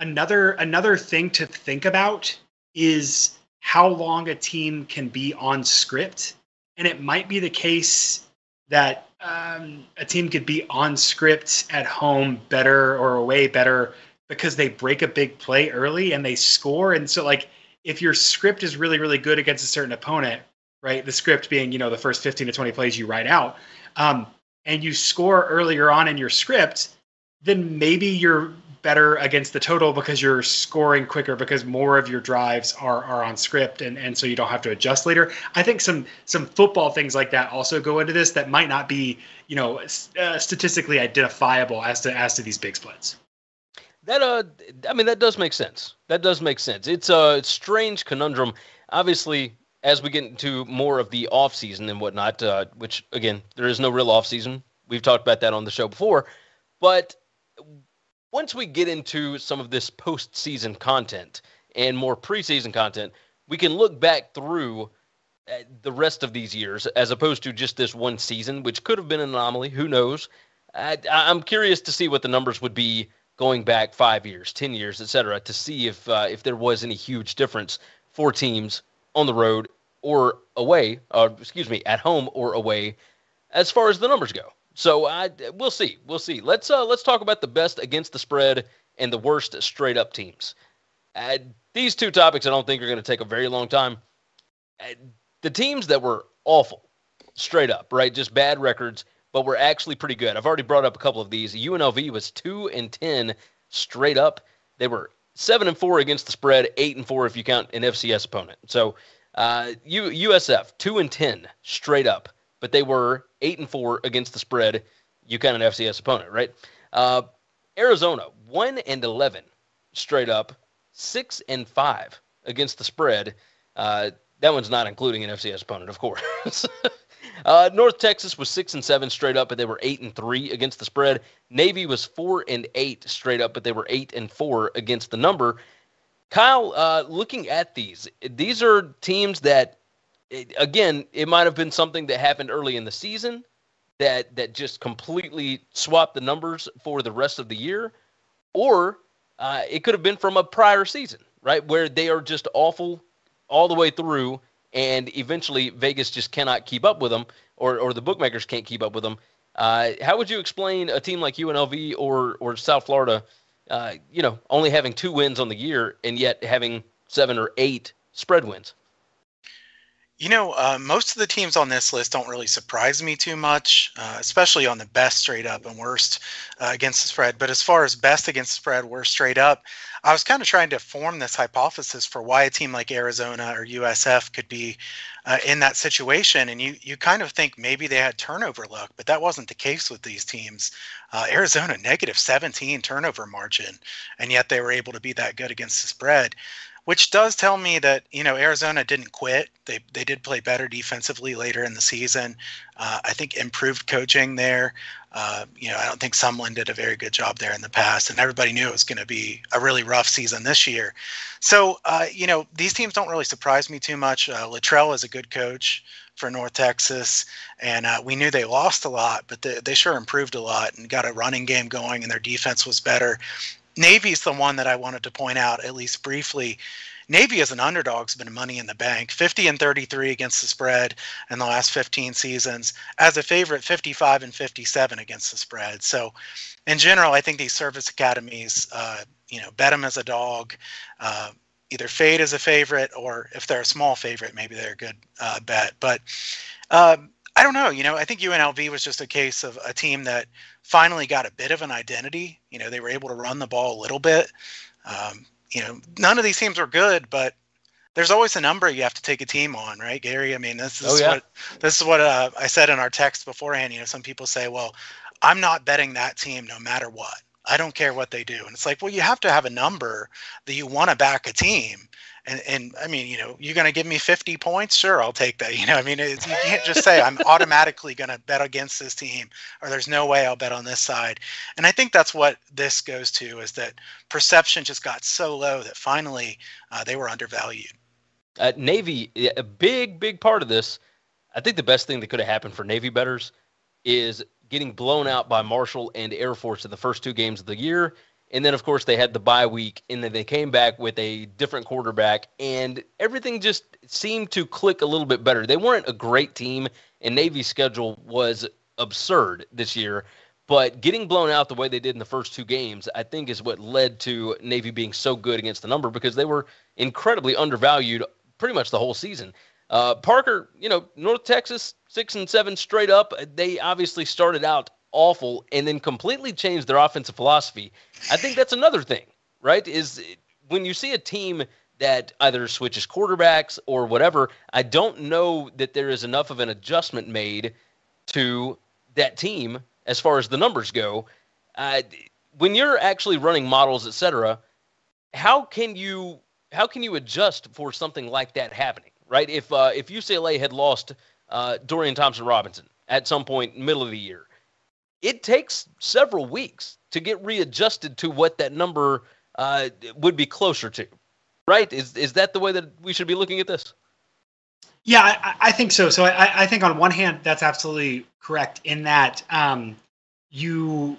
another another thing to think about is how long a team can be on script. And it might be the case that um, a team could be on script at home better or away better because they break a big play early and they score. And so, like, if your script is really, really good against a certain opponent, right? The script being, you know, the first 15 to 20 plays you write out, um, and you score earlier on in your script, then maybe you're better against the total because you're scoring quicker because more of your drives are, are on script and, and so you don't have to adjust later. I think some some football things like that also go into this that might not be you know uh, statistically identifiable as to as to these big splits. That uh, I mean that does make sense. That does make sense. It's a strange conundrum. Obviously, as we get into more of the off season and whatnot, uh, which again there is no real off season. We've talked about that on the show before, but once we get into some of this postseason content and more preseason content, we can look back through uh, the rest of these years as opposed to just this one season, which could have been an anomaly. Who knows? I, am curious to see what the numbers would be going back five years, ten years, et cetera, to see if uh, if there was any huge difference for teams on the road or away, or excuse me, at home or away, as far as the numbers go. So I we'll see. We'll see. Let's uh, let's talk about the best against the spread and the worst straight up teams. Uh, these two topics I don't think are going to take a very long time. Uh, the teams that were awful, straight up, right? Just bad records, but were actually pretty good. I've already brought up a couple of these. UNLV was two and ten straight up. They were seven and four against the spread, eight and four if you count an FCS opponent. So uh, U- USF two and ten straight up but they were eight and four against the spread. You kind of FCS opponent, right? Uh, Arizona one and eleven straight up, six and five against the spread. Uh, that one's not including an FCS opponent, of course. uh, North Texas was six and seven straight up, but they were eight and three against the spread. Navy was four and eight straight up, but they were eight and four against the number. Kyle, uh, looking at these, these are teams that it, again, it might have been something that happened early in the season that that just completely swapped the numbers for the rest of the year, or uh, it could have been from a prior season, right, where they are just awful all the way through, and eventually Vegas just cannot keep up with them, or or the bookmakers can't keep up with them. Uh, how would you explain a team like UNLV or or South Florida, uh, you know, only having two wins on the year and yet having seven or eight spread wins? You know, uh, most of the teams on this list don't really surprise me too much, uh, especially on the best straight up and worst uh, against the spread. But as far as best against the spread, worst straight up, I was kind of trying to form this hypothesis for why a team like Arizona or USF could be uh, in that situation. And you you kind of think maybe they had turnover luck, but that wasn't the case with these teams. Uh, Arizona negative 17 turnover margin, and yet they were able to be that good against the spread which does tell me that you know Arizona didn't quit. They they did play better defensively later in the season. Uh, I think improved coaching there. Uh, you know, I don't think Sumlin did a very good job there in the past, and everybody knew it was going to be a really rough season this year. So, uh, you know, these teams don't really surprise me too much. Uh, Littrell is a good coach for North Texas, and uh, we knew they lost a lot, but they, they sure improved a lot and got a running game going, and their defense was better. Navy's the one that I wanted to point out at least briefly. Navy as an underdog's been money in the bank, 50 and 33 against the spread in the last 15 seasons. As a favorite, 55 and 57 against the spread. So, in general, I think these service academies, uh, you know, bet them as a dog. Uh, either fade as a favorite, or if they're a small favorite, maybe they're a good uh, bet. But um, I don't know. You know, I think UNLV was just a case of a team that finally got a bit of an identity. You know, they were able to run the ball a little bit. Um, you know, none of these teams are good, but there's always a number you have to take a team on, right, Gary? I mean, this, this oh, yeah. is what this is what uh, I said in our text beforehand. You know, some people say, "Well, I'm not betting that team no matter what. I don't care what they do." And it's like, well, you have to have a number that you want to back a team, and and I mean, you know, you're going to give me 50 points? Sure, I'll take that. You know, I mean, you can't just say I'm automatically going to bet against this team, or there's no way I'll bet on this side. And I think that's what this goes to is that perception just got so low that finally uh, they were undervalued. Uh, Navy, a big, big part of this. I think the best thing that could have happened for Navy betters is getting blown out by Marshall and Air Force in the first two games of the year and then, of course, they had the bye week, and then they came back with a different quarterback, and everything just seemed to click a little bit better. They weren't a great team, and Navy's schedule was absurd this year. But getting blown out the way they did in the first two games, I think, is what led to Navy being so good against the number because they were incredibly undervalued pretty much the whole season. Uh, Parker, you know, North Texas six and seven straight up. They obviously started out awful and then completely changed their offensive philosophy. I think that's another thing, right? Is when you see a team that either switches quarterbacks or whatever, I don't know that there is enough of an adjustment made to that team as far as the numbers go. Uh, when you're actually running models, etc., how can you how can you adjust for something like that happening? Right? If uh, if UCLA had lost uh, Dorian Thompson Robinson at some point middle of the year, it takes several weeks to get readjusted to what that number uh, would be closer to. Right? Is is that the way that we should be looking at this? Yeah, I, I think so. So I, I, think on one hand, that's absolutely correct in that um, you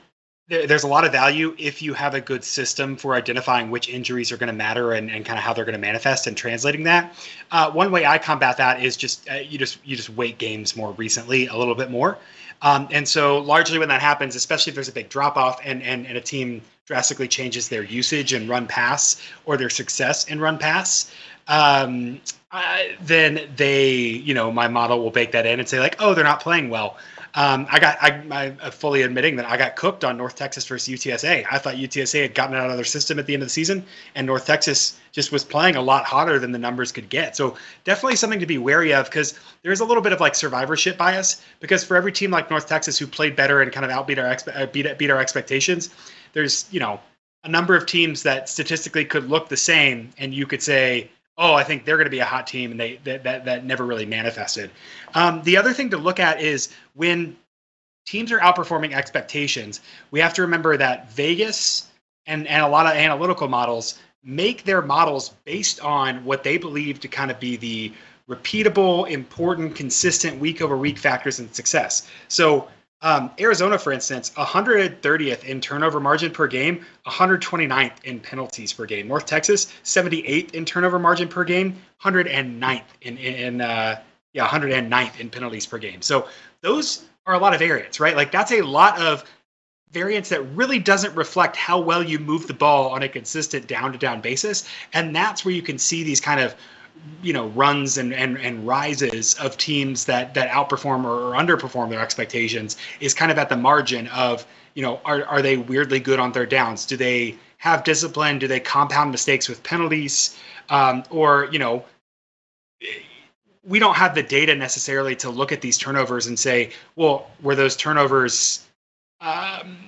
there's a lot of value if you have a good system for identifying which injuries are going to matter and, and kind of how they're going to manifest and translating that. Uh, one way I combat that is just uh, you just you just weight games more recently a little bit more. Um, and so largely when that happens, especially if there's a big drop off and, and, and a team drastically changes their usage and run pass or their success in run pass, um, uh, then they, you know, my model will bake that in and say like, oh, they're not playing well. Um, I got, I, I'm fully admitting that I got cooked on North Texas versus UTSA. I thought UTSA had gotten out of their system at the end of the season, and North Texas just was playing a lot hotter than the numbers could get. So definitely something to be wary of because there's a little bit of like survivorship bias. Because for every team like North Texas who played better and kind of outbeat our expe- uh, beat, beat our expectations, there's you know a number of teams that statistically could look the same, and you could say oh, I think they're going to be a hot team, and they that that, that never really manifested. Um, the other thing to look at is when teams are outperforming expectations. We have to remember that Vegas and and a lot of analytical models make their models based on what they believe to kind of be the repeatable, important, consistent week over week factors in success. So um, Arizona, for instance, 130th in turnover margin per game, 129th in penalties per game. North Texas, 78th in turnover margin per game, 109th in in uh, yeah 109th in penalties per game. So those are a lot of variance, right? Like that's a lot of variance that really doesn't reflect how well you move the ball on a consistent down to down basis, and that's where you can see these kind of you know runs and, and and rises of teams that that outperform or, underperform their expectations is kind of at the margin of you know are are they weirdly good on third downs? Do they have discipline? Do they compound mistakes with penalties? Um, or you know we don't have the data necessarily to look at these turnovers and say well were those turnovers um,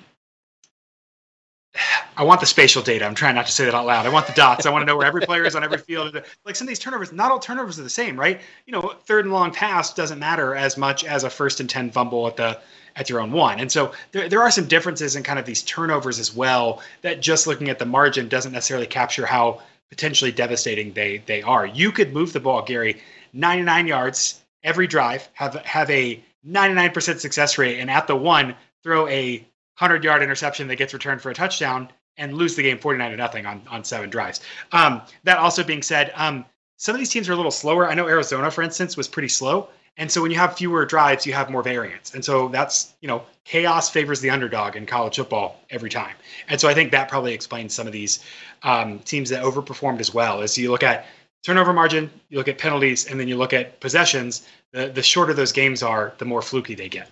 I want the spatial data. I'm trying not to say that out loud. I want the dots. I want to know where every player is on every field. Like some of these turnovers, not all turnovers are the same, right? You know, third and long pass doesn't matter as much as a first and ten fumble at the at your own one. And so there, there are some differences in kind of these turnovers as well that just looking at the margin doesn't necessarily capture how potentially devastating they they are. You could move the ball, Gary, 99 yards every drive, have have a 99% success rate, and at the one throw a 100 yard interception that gets returned for a touchdown and lose the game 49 to nothing on, on seven drives. Um, that also being said, um, some of these teams are a little slower. I know Arizona, for instance, was pretty slow. And so when you have fewer drives, you have more variance. And so that's, you know, chaos favors the underdog in college football every time. And so I think that probably explains some of these um, teams that overperformed as well. As you look at turnover margin, you look at penalties, and then you look at possessions, the, the shorter those games are, the more fluky they get.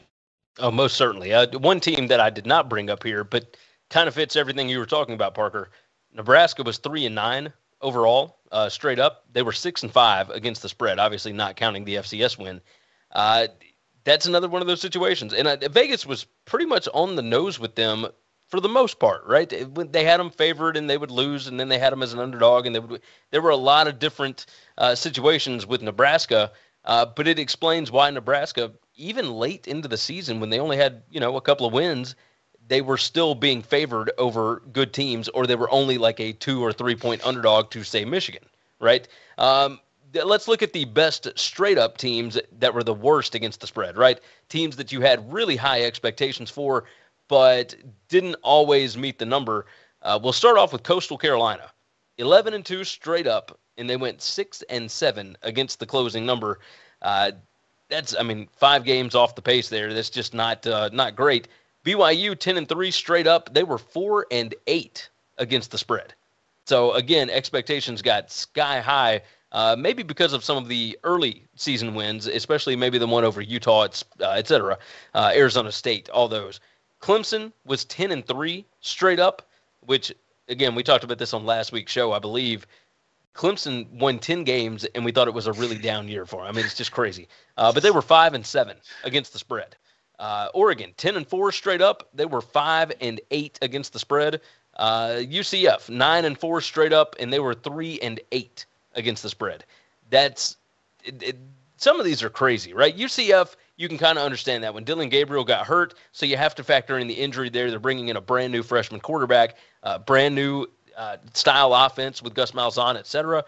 Oh, most certainly. Uh, one team that I did not bring up here, but kind of fits everything you were talking about, Parker. Nebraska was three and nine overall, uh, straight up. They were six and five against the spread, obviously not counting the FCS win. Uh, that's another one of those situations. And uh, Vegas was pretty much on the nose with them for the most part, right? They had them favored and they would lose, and then they had them as an underdog, and they would. There were a lot of different uh, situations with Nebraska, uh, but it explains why Nebraska, even late into the season, when they only had you know a couple of wins, they were still being favored over good teams, or they were only like a two or three point underdog to say Michigan, right? Um, let's look at the best straight up teams that were the worst against the spread, right? Teams that you had really high expectations for, but didn't always meet the number. Uh, we'll start off with Coastal Carolina, 11 and 2 straight up, and they went 6 and 7 against the closing number. Uh, that's, I mean, five games off the pace there. That's just not uh, not great. BYU 10 and 3 straight up. They were 4 and 8 against the spread. So again, expectations got sky high Uh, maybe because of some of the early season wins, especially maybe the one over Utah, uh, et cetera, uh, Arizona State, all those. Clemson was 10 and 3 straight up, which, again, we talked about this on last week's show, I believe. Clemson won 10 games, and we thought it was a really down year for them. I mean, it's just crazy. Uh, but they were 5 and 7 against the spread. Uh, Oregon, 10 and 4 straight up. They were 5 and 8 against the spread. Uh, UCF, 9 and 4 straight up, and they were 3 and 8 against the spread. That's it, it, some of these are crazy, right? UCF, you can kind of understand that when Dillon Gabriel got hurt, so you have to factor in the injury there. They're bringing in a brand new freshman quarterback, uh, brand new uh, style offense with Gus Malzahn, et cetera.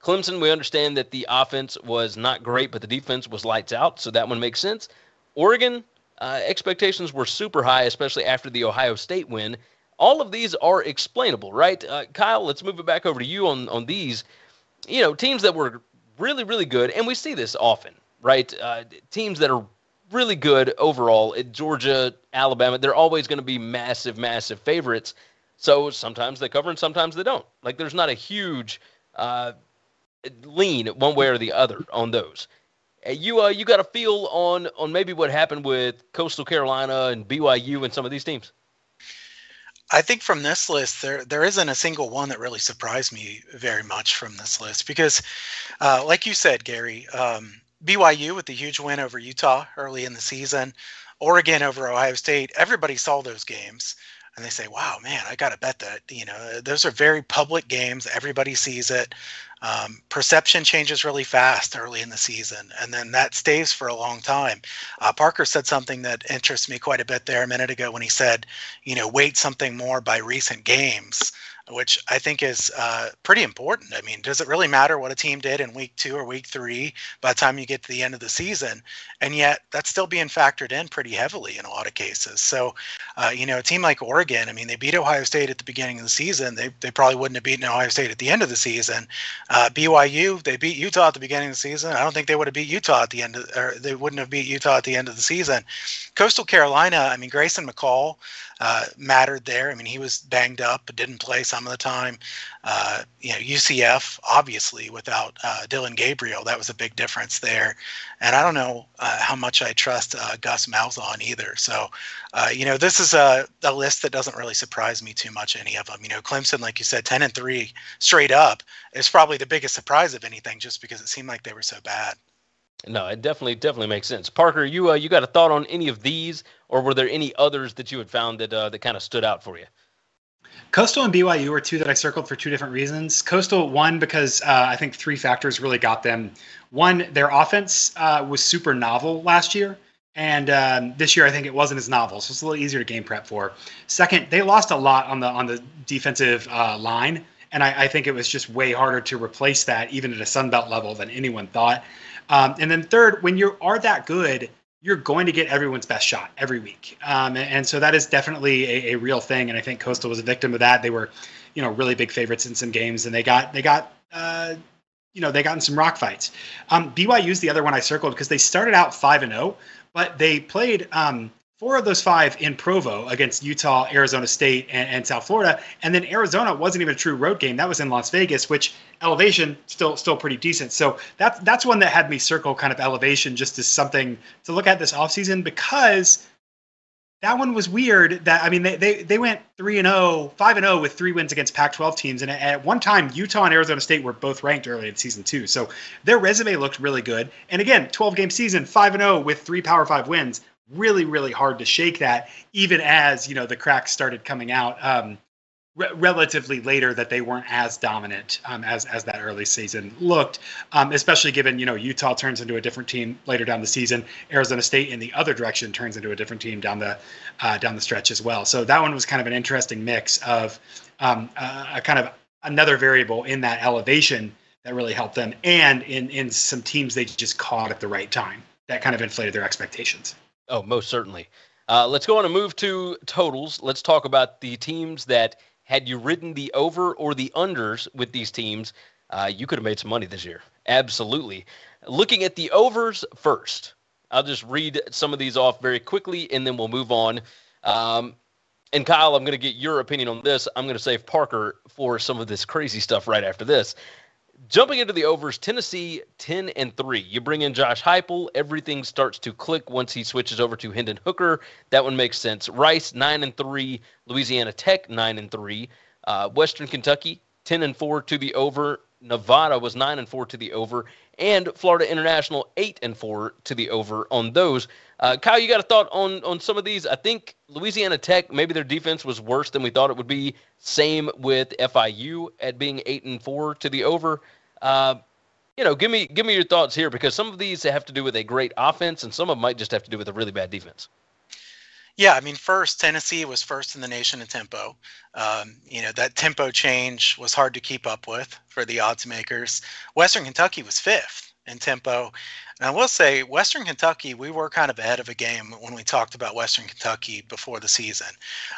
Clemson, we understand that the offense was not great, but the defense was lights out, so that one makes sense. Oregon, uh, expectations were super high, especially after the Ohio State win. All of these are explainable, right? Uh, Kyle, let's move it back over to you on, on these. You know, teams that were really, really good, and we see this often, right? Uh, teams that are really good overall, Georgia, Alabama, they're always going to be massive, massive favorites. So sometimes they cover and sometimes they don't. Like there's not a huge uh, lean one way or the other on those. You uh, you got a feel on on maybe what happened with Coastal Carolina and BYU and some of these teams. I think from this list, there there isn't a single one that really surprised me very much from this list because, uh, like you said, Gary, um, BYU with the huge win over Utah early in the season, Oregon over Ohio State. Everybody saw those games and they say, "Wow, man, I got to bet that." You know, those are very public games. Everybody sees it. Um, perception changes really fast early in the season, and then that stays for a long time. Uh, Parker said something that interests me quite a bit there a minute ago when he said, "You know, weight something more by recent games." Which I think is uh, pretty important. I mean, does it really matter what a team did in week two or week three by the time you get to the end of the season? And yet, that's still being factored in pretty heavily in a lot of cases. So, uh, you know, a team like Oregon, I mean, they beat Ohio State at the beginning of the season. They, they probably wouldn't have beaten Ohio State at the end of the season. Uh, BYU, they beat Utah at the beginning of the season. I don't think they would have beat Utah at the end of, or they wouldn't have beat Utah at the end of the season. Coastal Carolina, I mean, Grayson McCall uh, mattered there. I mean, he was banged up, but didn't play some of the time. Uh, you know, UCF obviously without uh, Dillon Gabriel, that was a big difference there. And I don't know uh, how much I trust uh, Gus Malzahn either. So, uh, you know, this is a, a list that doesn't really surprise me too much. Any of them, you know, Clemson, like you said, ten and three straight up is probably the biggest surprise of anything, just because it seemed like they were so bad. No, it definitely definitely makes sense. Parker, you uh, you got a thought on any of these, or were there any others that you had found that uh, that kind of stood out for you? Coastal and BYU were two that I circled for two different reasons. Coastal, one because uh, I think three factors really got them. One, their offense uh, was super novel last year, and um, this year I think it wasn't as novel, so it's a little easier to game prep for. Second, they lost a lot on the on the defensive uh, line, and I, I, think it was just way harder to replace that, even at a Sun Belt level, than anyone thought. Um, and then third, when you are that good, you're going to get everyone's best shot every week. Um, and, and, so that is definitely a, a, real thing. And I think Coastal was a victim of that. They were, you know, really big favorites in some games, and they got they got. Uh, you know they got in some rock fights. Um, is the other one I circled because they started out five and zero, oh, but they played um, four of those five in Provo against Utah, Arizona State, and, and, South Florida. And then Arizona wasn't even a true road game. That was in Las Vegas, which elevation still still pretty decent. So that's that's one that had me circle kind of elevation just as something to look at this offseason because that one was weird that I mean they they, they went 3 and 0, 5 and 0 with three wins against Pac-12 teams and at one time Utah and Arizona State were both ranked early in season 2. So their resume looked really good. And again, 12 game season, 5 and 0 with three Power 5 wins really really hard to shake that even as you know the cracks started coming out um, re- relatively later that they weren't as dominant um, as as that early season looked um, especially given you know utah turns into a different team later down the season. Arizona state in the other direction turns into a different team down the uh, down the stretch as well. So that one was kind of an interesting mix of um, uh, a kind of another variable in that elevation that really helped them and in in some teams they just caught at the right time that kind of inflated their expectations Oh, most certainly. Uh, let's go on and move to totals. Let's talk about the teams that had you ridden the over or the unders with these teams, uh, you could have made some money this year. Absolutely. Looking at the overs first, I'll just read some of these off very quickly and then we'll move on. Um, and Kyle, I'm going to get your opinion on this. I'm going to save Parker for some of this crazy stuff right after this. Jumping into the overs, Tennessee 10 and 3. You bring in Josh Heupel, everything starts to click once he switches over to Hendon Hooker. That one makes sense. Rice 9 and 3, Louisiana Tech 9 and 3, uh, Western Kentucky 10 and 4 to the over. Nevada was 9 and 4 to the over, and Florida International 8 and 4 to the over on those. Uh, Kyle, you got a thought on on some of these? I think Louisiana Tech, maybe their defense was worse than we thought it would be. Same with FIU at being 8 and 4 to the over. Uh, you know, give me give me your thoughts here because some of these have to do with a great offense, and some of them might just have to do with a really bad defense. Yeah, I mean, first Tennessee was first in the nation in tempo. Um, you know that tempo change was hard to keep up with for the odds makers. Western Kentucky was fifth in tempo. And I will say, Western Kentucky, we were kind of ahead of a game when we talked about Western Kentucky before the season.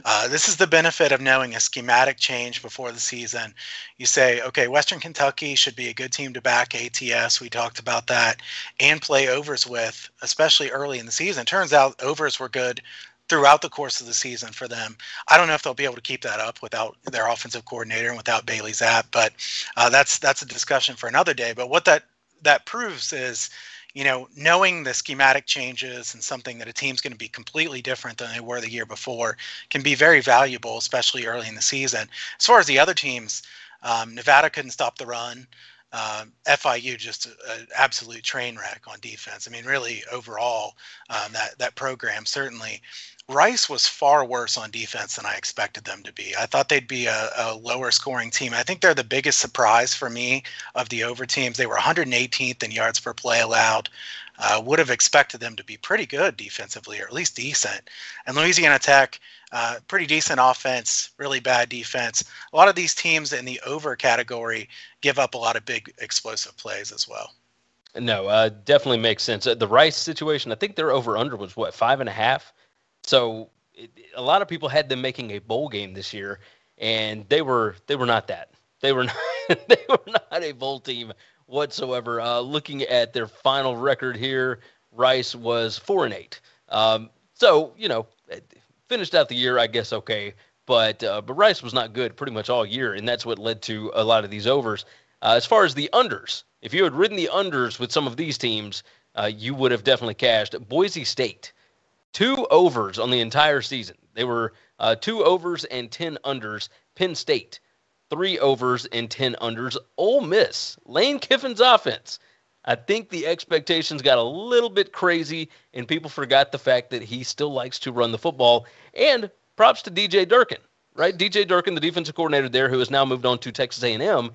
Uh, this is the benefit of knowing a schematic change before the season. You say, okay, Western Kentucky should be a good team to back ATS. We talked about that and play overs with, especially early in the season. Turns out overs were good throughout the course of the season for them. I don't know if they'll be able to keep that up without their offensive coordinator and without Bailey Zappe, but uh, that's that's a discussion for another day. But what that that proves is, you know, knowing the schematic changes and something that a team's going to be completely different than they were the year before can be very valuable, especially early in the season. As far as the other teams, um, Nevada couldn't stop the run. Um, FIU just an absolute train wreck on defense. I mean, really overall, um, that that program certainly Rice was far worse on defense than I expected them to be. I thought they'd be a, a, lower scoring team. I think they're the biggest surprise for me of the over teams. They were 118th in yards per play allowed. Uh, would have expected them to be pretty good defensively, or at least decent. And Louisiana Tech, uh, pretty decent offense, really bad defense. A lot of these teams in the over category give up a lot of big explosive plays as well. No, uh, definitely makes sense. Uh, the Rice situation, I think their over under was what five and a half. So it, a lot of people had them making a bowl game this year, and they were they were not that. They were not they were not a bowl team whatsoever. Uh, looking at their final record here, Rice was four and eight. Um, so you know, finished out the year, I guess okay, but uh, but Rice was not good pretty much all year, and that's what led to a lot of these overs. Uh, as far as the unders, if you had ridden the unders with some of these teams, uh, you would have definitely cashed. Boise State two overs on the entire season. They were uh, two overs and 10 unders. Penn State, three overs and 10 unders. Ole Miss, Lane Kiffin's offense. I think the expectations got a little bit crazy, and people forgot the fact that he still likes to run the football. And props to DJ Durkin, right? DJ Durkin, the defensive coordinator there, who has now moved on to Texas A&M.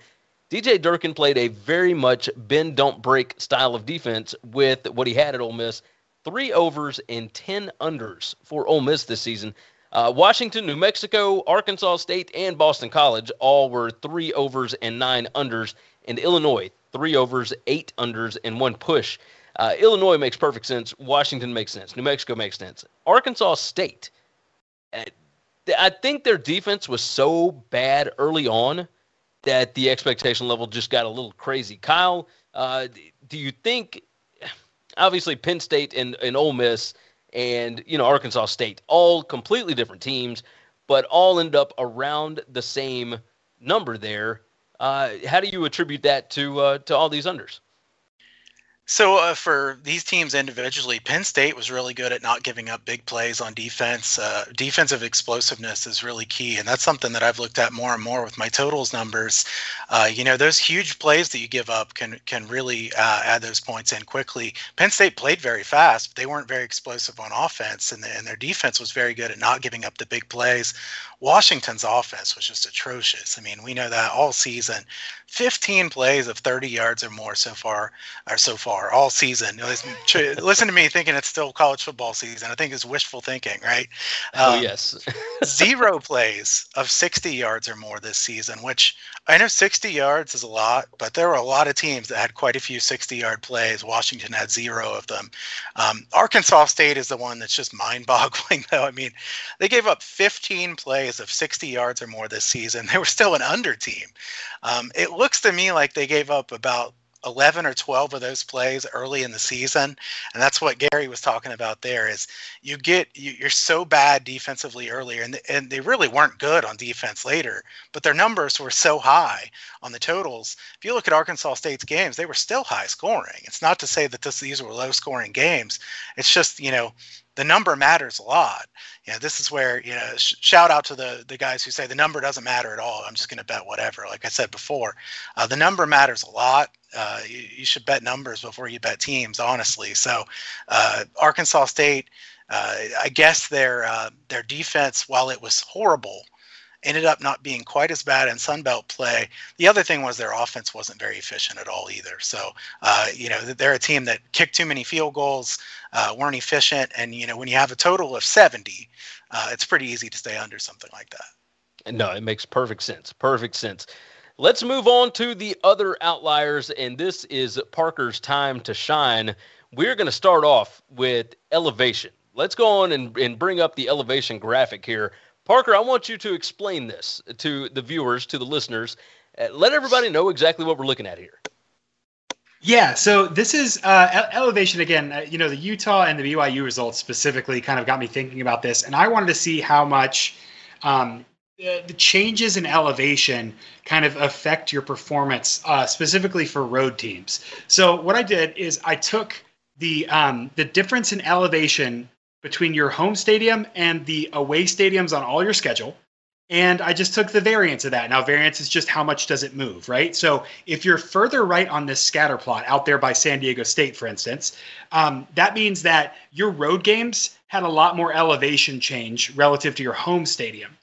DJ Durkin played a very much bend don't break style of defense with what he had at Ole Miss three overs and 10 unders for Ole Miss this season. Uh, Washington, New Mexico, Arkansas State, and Boston College all were three overs and nine unders. And Illinois, three overs, eight unders, and one push. Uh, Illinois makes perfect sense. Washington makes sense. New Mexico makes sense. Arkansas State, uh, I think their defense was so bad early on that the expectation level just got a little crazy. Kyle, uh, do you think obviously Penn State and, and Ole Miss and you know Arkansas State, all completely different teams, but all end up around the same number there. Uh, how do you attribute that to uh, to all these unders? So uh, for these teams individually, Penn State was really good at not giving up big plays on defense. Uh, defensive explosiveness is really key, and that's something that I've looked at more and more with my totals numbers. Uh, you know, those huge plays that you give up can can really uh, add those points in quickly. Penn State played very fast, but they weren't very explosive on offense, and, the, and their defense was very good at not giving up the big plays. Washington's offense was just atrocious. I mean, we know that all season. 15 plays of 30 yards or more so far, or so far all season. Listen, listen to me thinking it's still college football season. I think it's wishful thinking, right? Oh, um, oh yes. zero plays of 60 yards or more this season, which I know 60 yards is a lot, but there were a lot of teams that had quite a few 60 yard plays. Washington had zero of them. Um, Arkansas State is the one that's just mind boggling, though. I mean, they gave up 15 plays of 60 yards or more this season. They were still an under team. Um, it looks to me like they gave up about 11 or 12 of those plays early in the season and that's what gary was talking about there is you get you're so bad defensively earlier and, and they really weren't good on defense later but their numbers were so high on the totals if you look at arkansas state's games they were still high scoring it's not to say that this, these were low scoring games it's just you know the number matters a lot. You know, this is where you know, sh- shout out to the the guys who say the number doesn't matter at all. I'm just going to bet whatever. Like I said before, uh, the number matters a lot. Uh, you, you, should bet numbers before you bet teams, honestly. So, uh, Arkansas State, uh, I guess their uh, their defense, while it was horrible, ended up not being quite as bad in Sunbelt play. The other thing was their offense wasn't very efficient at all either. So, uh, you know, they're a team that kicked too many field goals, uh, weren't efficient, and you know, when you have a total of 70, uh, it's pretty easy to stay under something like that. No, it makes perfect sense. Perfect sense. Let's move on to the other outliers, and this is Parker's time to shine. We're going to start off with elevation. Let's go on and, and bring up the elevation graphic here Parker, I want you to explain this to the viewers, to the listeners. Uh, let everybody know exactly what we're looking at here. Yeah, so this is uh, elevation again. Uh, you know, the Utah and the BYU results specifically kind of got me thinking about this, and I wanted to see how much um, the, the changes in elevation kind of affect your performance, uh, specifically for road teams. So what I did is I took the um, the difference in elevation between your home stadium and the away stadiums on all your schedule. And I just took the variance of that. Now, variance is just how much does it move, right? So if you're further right on this scatter plot out there by San Diego State, for instance, um, that means that your road games had a lot more elevation change relative to your home stadium.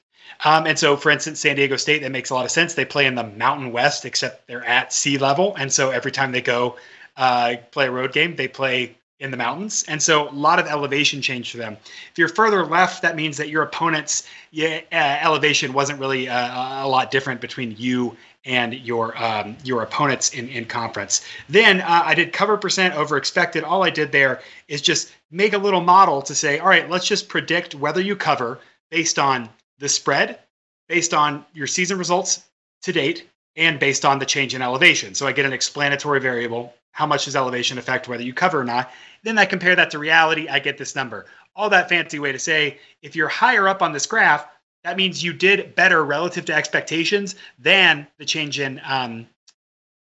Um, and so, for instance, San Diego State, that makes a lot of sense. They play in the Mountain West, except they're at sea level. And so every time they go uh, play a road game, they play in the mountains. And so a lot of elevation change for them. If you're further left, that means that your opponent's yeah, uh, elevation wasn't really uh, a lot different between you and your um, your opponents in, in conference. Then uh, I did cover percent over expected. All I did there is just make a little model to say, all right, let's just predict whether you cover based on the spread, based on your season results to date, and based on the change in elevation. So I get an explanatory variable how much does elevation affect whether you cover or not. Then I compare that to reality, I get this number. All that fancy way to say if you're higher up on this graph, that means you did better relative to expectations than the change in um,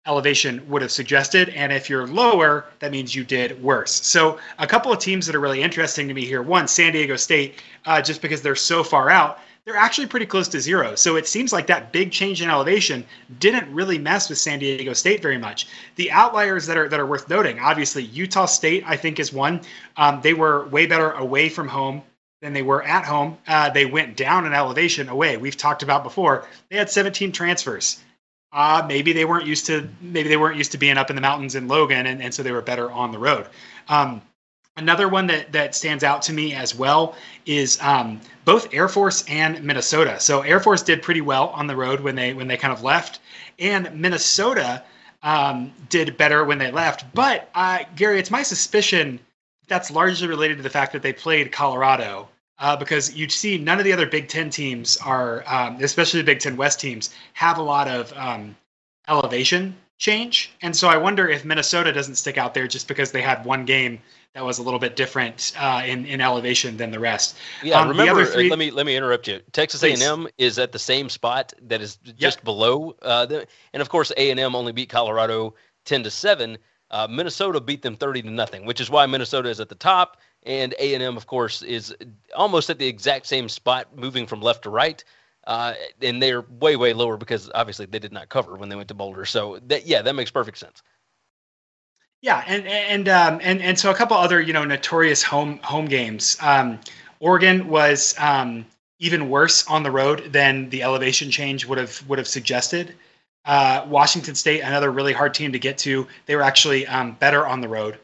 elevation would have suggested. And if you're lower, that means you did worse. So, a couple of teams that are really interesting to me here one, San Diego State, uh, just because they're so far out, they're actually pretty close to zero. So it seems like that big change in elevation didn't really mess with San Diego State very much. The outliers that are that are worth noting, obviously, Utah State I think is one. Um, they were way better away from home than they were at home. Uh, they went down in elevation away. We've talked about before. They had 17 transfers. Uh, maybe they weren't used to maybe they weren't used to being up in the mountains in Logan, and, and so they were better on the road. Um, Another one that, that stands out to me as well is um, both Air Force and Minnesota. So Air Force did pretty well on the road when they when they kind of left, and Minnesota um, did better when they left. But uh, Gary, it's my suspicion that's largely related to the fact that they played Colorado. Uh, because you see, none of the other Big Ten teams are, um, especially the Big Ten West teams, have a lot of um, elevation change. And so I wonder if Minnesota doesn't stick out there just because they had one game that was a little bit different uh, in in elevation than the rest. Yeah, um, remember. Three... let me let me interrupt you. Texas A and M is at the same spot that is just yep. below. Uh, the, and of course, A and M only beat Colorado ten to seven. Uh, Minnesota beat them thirty to nothing, which is why Minnesota is at the top, and A and M, of course, is almost at the exact same spot, moving from left to right. Uh, and they're way way lower because obviously they did not cover when they went to Boulder. So that yeah, that makes perfect sense. Yeah, and and um, and and so a couple other you know notorious home home games. Um, Oregon was um, even worse on the road than the elevation change would have would have suggested. Uh, Washington State, another really hard team to get to, they were actually um, better on the road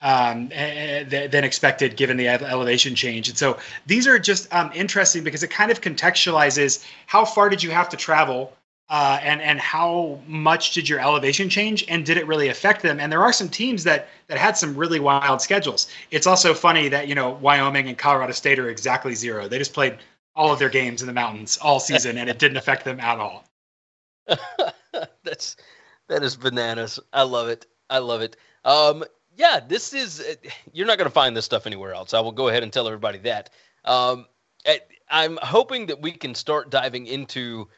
um, than expected given the elevation change. And so these are just um, interesting because it kind of contextualizes how far did you have to travel uh, and and how much did your elevation change and did it really affect them and there are some teams that that had some really wild schedules it's also funny that you know wyoming and colorado state are exactly zero they just played all of their games in the mountains all season and it didn't affect them at all that's that is bananas. I love it. I love it. Um, yeah, this is. You're not going to find this stuff anywhere else. I will go ahead and tell everybody that. Um, I'm hoping that we can start diving into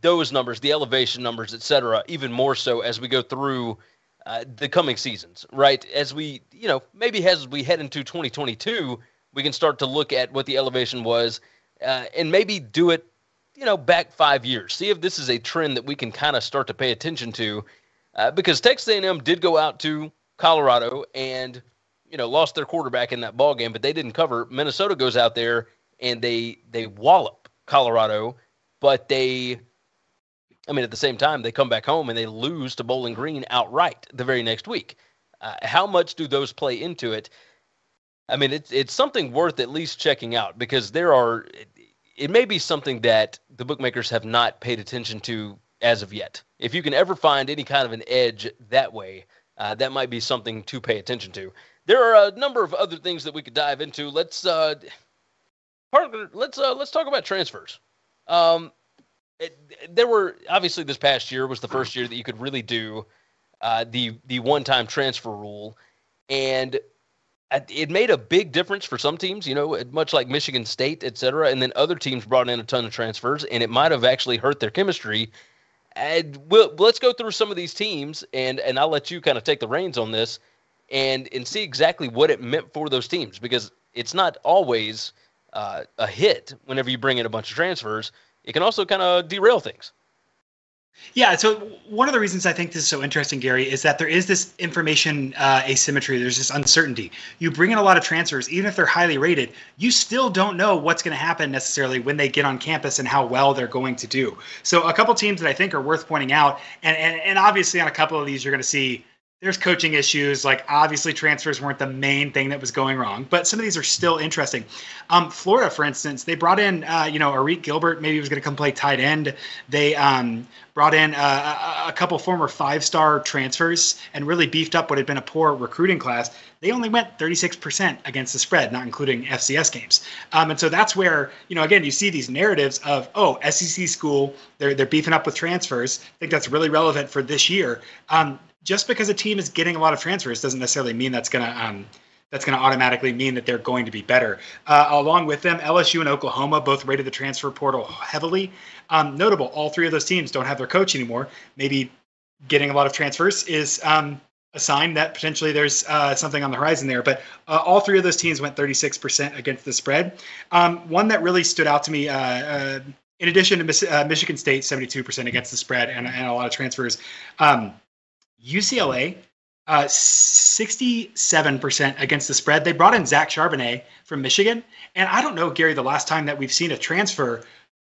those numbers, the elevation numbers, et cetera, even more so as we go through uh, the coming seasons, right? As we, you know, maybe as we head into 2022, we can start to look at what the elevation was uh, and maybe do it, you know, back five years. See if this is a trend that we can kind of start to pay attention to, uh, because Texas A&M did go out to Colorado and, you know, lost their quarterback in that ball game, but they didn't cover. Minnesota goes out there and they they wallop Colorado, but they I mean, at the same time, they come back home and they lose to Bowling Green outright the very next week. Uh, how much do those play into it? I mean, it's it's something worth at least checking out because there are. It, it may be something that the bookmakers have not paid attention to as of yet. If you can ever find any kind of an edge that way, uh, that might be something to pay attention to. There are a number of other things that we could dive into. Let's uh, part let's uh, let's talk about transfers. Um, it, there were obviously this past year was the first year that you could really do uh, the the one time transfer rule, and it made a big difference for some teams. You know, much like Michigan State, et cetera, and then other teams brought in a ton of transfers, and it might have actually hurt their chemistry. And we'll, let's go through some of these teams, and and I'll let you kind of take the reins on this, and and see exactly what it meant for those teams because it's not always uh, a hit whenever you bring in a bunch of transfers it can also kind of derail things. Yeah, so one of the reasons I think this is so interesting, Gary, is that there is this information uh, asymmetry. There's this uncertainty. You bring in a lot of transfers, even if they're highly rated, you still don't know what's going to happen necessarily when they get on campus and how well they're going to do. So, a couple teams that I think are worth pointing out, and, and, and obviously on a couple of these, you're going to see there's coaching issues. Like obviously transfers weren't the main thing that was going wrong, but some of these are still interesting. Um, Florida, for instance, they brought in uh, you know Arik Gilbert. Maybe he was going to come play tight end. They um, brought in uh, a, couple former five-star transfers and really beefed up what had been a poor recruiting class. They only went 36% against the spread, not including FCS games. Um, and so that's where you know again you see these narratives of oh SEC school they're they're beefing up with transfers. I think that's really relevant for this year. Um, just because a team is getting a lot of transfers doesn't necessarily mean that's going to um, that's going to automatically mean that they're going to be better. Uh, along with them, LSU and Oklahoma both rated the transfer portal heavily. Um, notable, all three of those teams don't have their coach anymore. Maybe getting a lot of transfers is um, a sign that potentially there's uh, something on the horizon there. But uh, all three of those teams went 36% against the spread. Um, one that really stood out to me. Uh, uh, in addition to uh, Michigan State, 72% against the spread and, and a lot of transfers. Um, UCLA, uh, 67% against the spread. They brought in Zach Charbonnet from Michigan. And I don't know, Gary, the last time that we've seen a transfer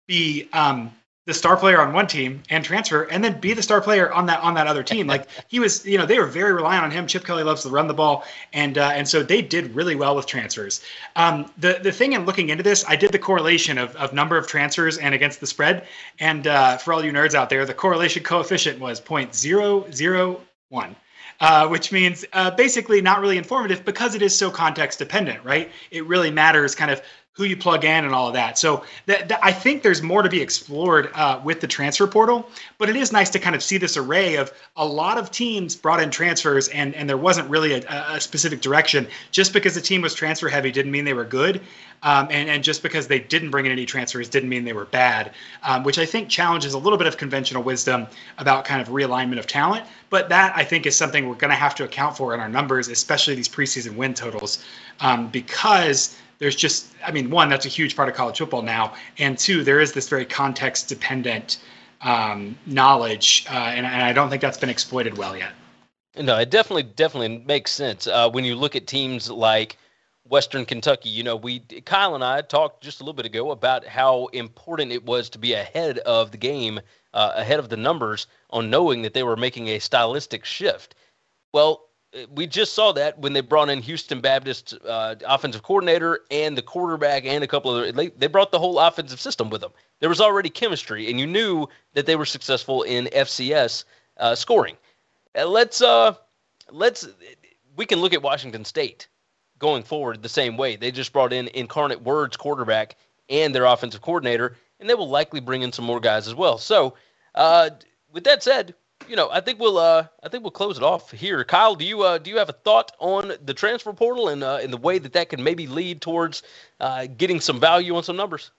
be um, the star player on one team and transfer and then be the star player on that on that other team. Like he was you know they were very reliant on him. Chip kelly loves to run the ball and uh, and so they did really well with transfers. Um, the the thing in looking into this i did the correlation of, of number of transfers and against the spread. And uh, for all you nerds out there the correlation coefficient was 0.001 uh, which means uh, basically not really informative because it is so context dependent, right? It really matters kind of who you plug in and all of that. So that, that I think there's more to be explored uh, with the transfer portal, but it is nice to kind of see this array of a lot of teams brought in transfers and, and there wasn't really a, a specific direction. Just because the team was transfer heavy didn't mean they were good. Um, and, and just because they didn't bring in any transfers didn't mean they were bad, um, which I think challenges a little bit of conventional wisdom about kind of realignment of talent. But that I think is something we're going to have to account for in our numbers, especially these preseason win totals, um, because there's just, I mean, one, that's a huge part of college football now, and two, there is this very context dependent um, knowledge, uh, and, and, I don't think that's been exploited well yet. No, it definitely definitely makes sense uh, when you look at teams like Western Kentucky. You know, we Kyle and I talked just a little bit ago about how important it was to be ahead of the game, uh, ahead of the numbers, on knowing that they were making a stylistic shift. Well, we just saw that when they brought in Houston Baptist uh, offensive coordinator and the quarterback and a couple of they, they brought the whole offensive system with them. There was already chemistry, and you knew that they were successful in FCS uh, scoring. Uh, let's uh, let's we can look at Washington State going forward the same way. They just brought in Incarnate Words quarterback and their offensive coordinator, and they will likely bring in some more guys as well. So, uh, with that said, you know, I think we'll uh, I think we'll close it off here. Kyle, do you uh, do you have a thought on the transfer portal and uh, in the way that that can maybe lead towards uh, getting some value on some numbers?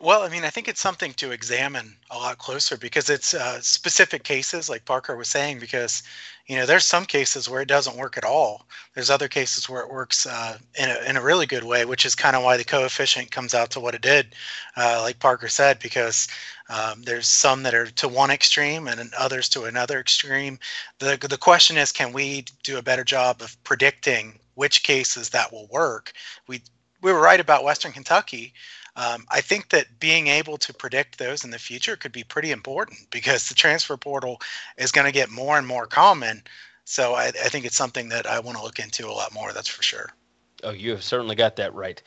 Well, I mean, I think it's something to examine a lot closer because it's uh, specific cases, like Parker was saying. Because you know, there's some cases where it doesn't work at all. There's other cases where it works uh, in a in a really good way, which is kind of why the coefficient comes out to what it did, uh, like Parker said. Because um, there's some that are to one extreme and others to another extreme. the The question is, can we do a better job of predicting which cases that will work? We we were right about Western Kentucky um, I think that being able to predict those in the future could be pretty important because the transfer portal is going to get more and more common. So I, I think it's something that I want to look into a lot more. That's for sure. Oh, you have certainly got that right,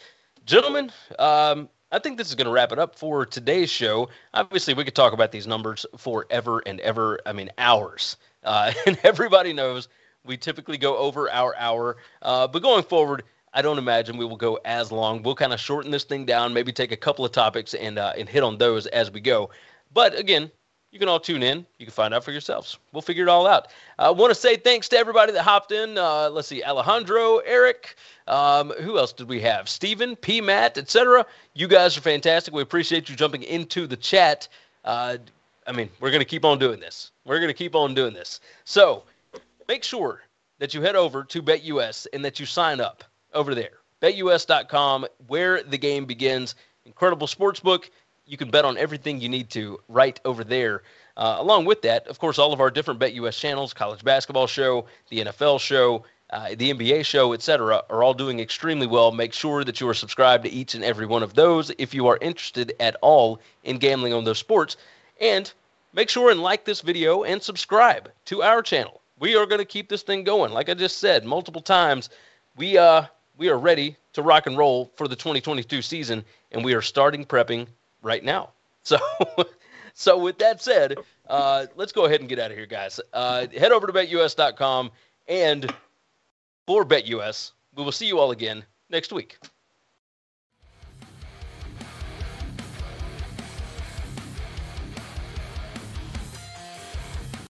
gentlemen. Um, I think this is going to wrap it up for today's show. Obviously, we could talk about these numbers forever and ever. I mean, hours. Uh, and everybody knows we typically go over our hour. Uh, but going forward, I don't imagine we will go as long. We'll kind of shorten this thing down, maybe take a couple of topics and uh, and hit on those as we go. But again, you can all tune in. You can find out for yourselves. We'll figure it all out. I want to say thanks to everybody that hopped in. Uh, let's see, Alejandro, Eric, um, who else did we have? Stephen, P. Matt, etc. You guys are fantastic. We appreciate you jumping into the chat. Uh, I mean, we're going to keep on doing this. We're going to keep on doing this. So make sure that you head over to BetUS and that you sign up over there. BetUS.com, where the game begins. Incredible sports book. You can bet on everything you need to right over there. Uh, along with that, of course, all of our different BetUS channels, college basketball show, the NFL show, uh, the NBA show, etc., are all doing extremely well. Make sure that you are subscribed to each and every one of those if you are interested at all in gambling on those sports. And make sure and like this video and subscribe to our channel. We are going to keep this thing going. Like I just said multiple times, we uh we are ready to rock and roll for the 2022 season, and we are starting prepping right now. So, so with that said, uh, let's go ahead and get out of here, guys. Uh, head over to betus.com and for BetUS, we will see you all again next week.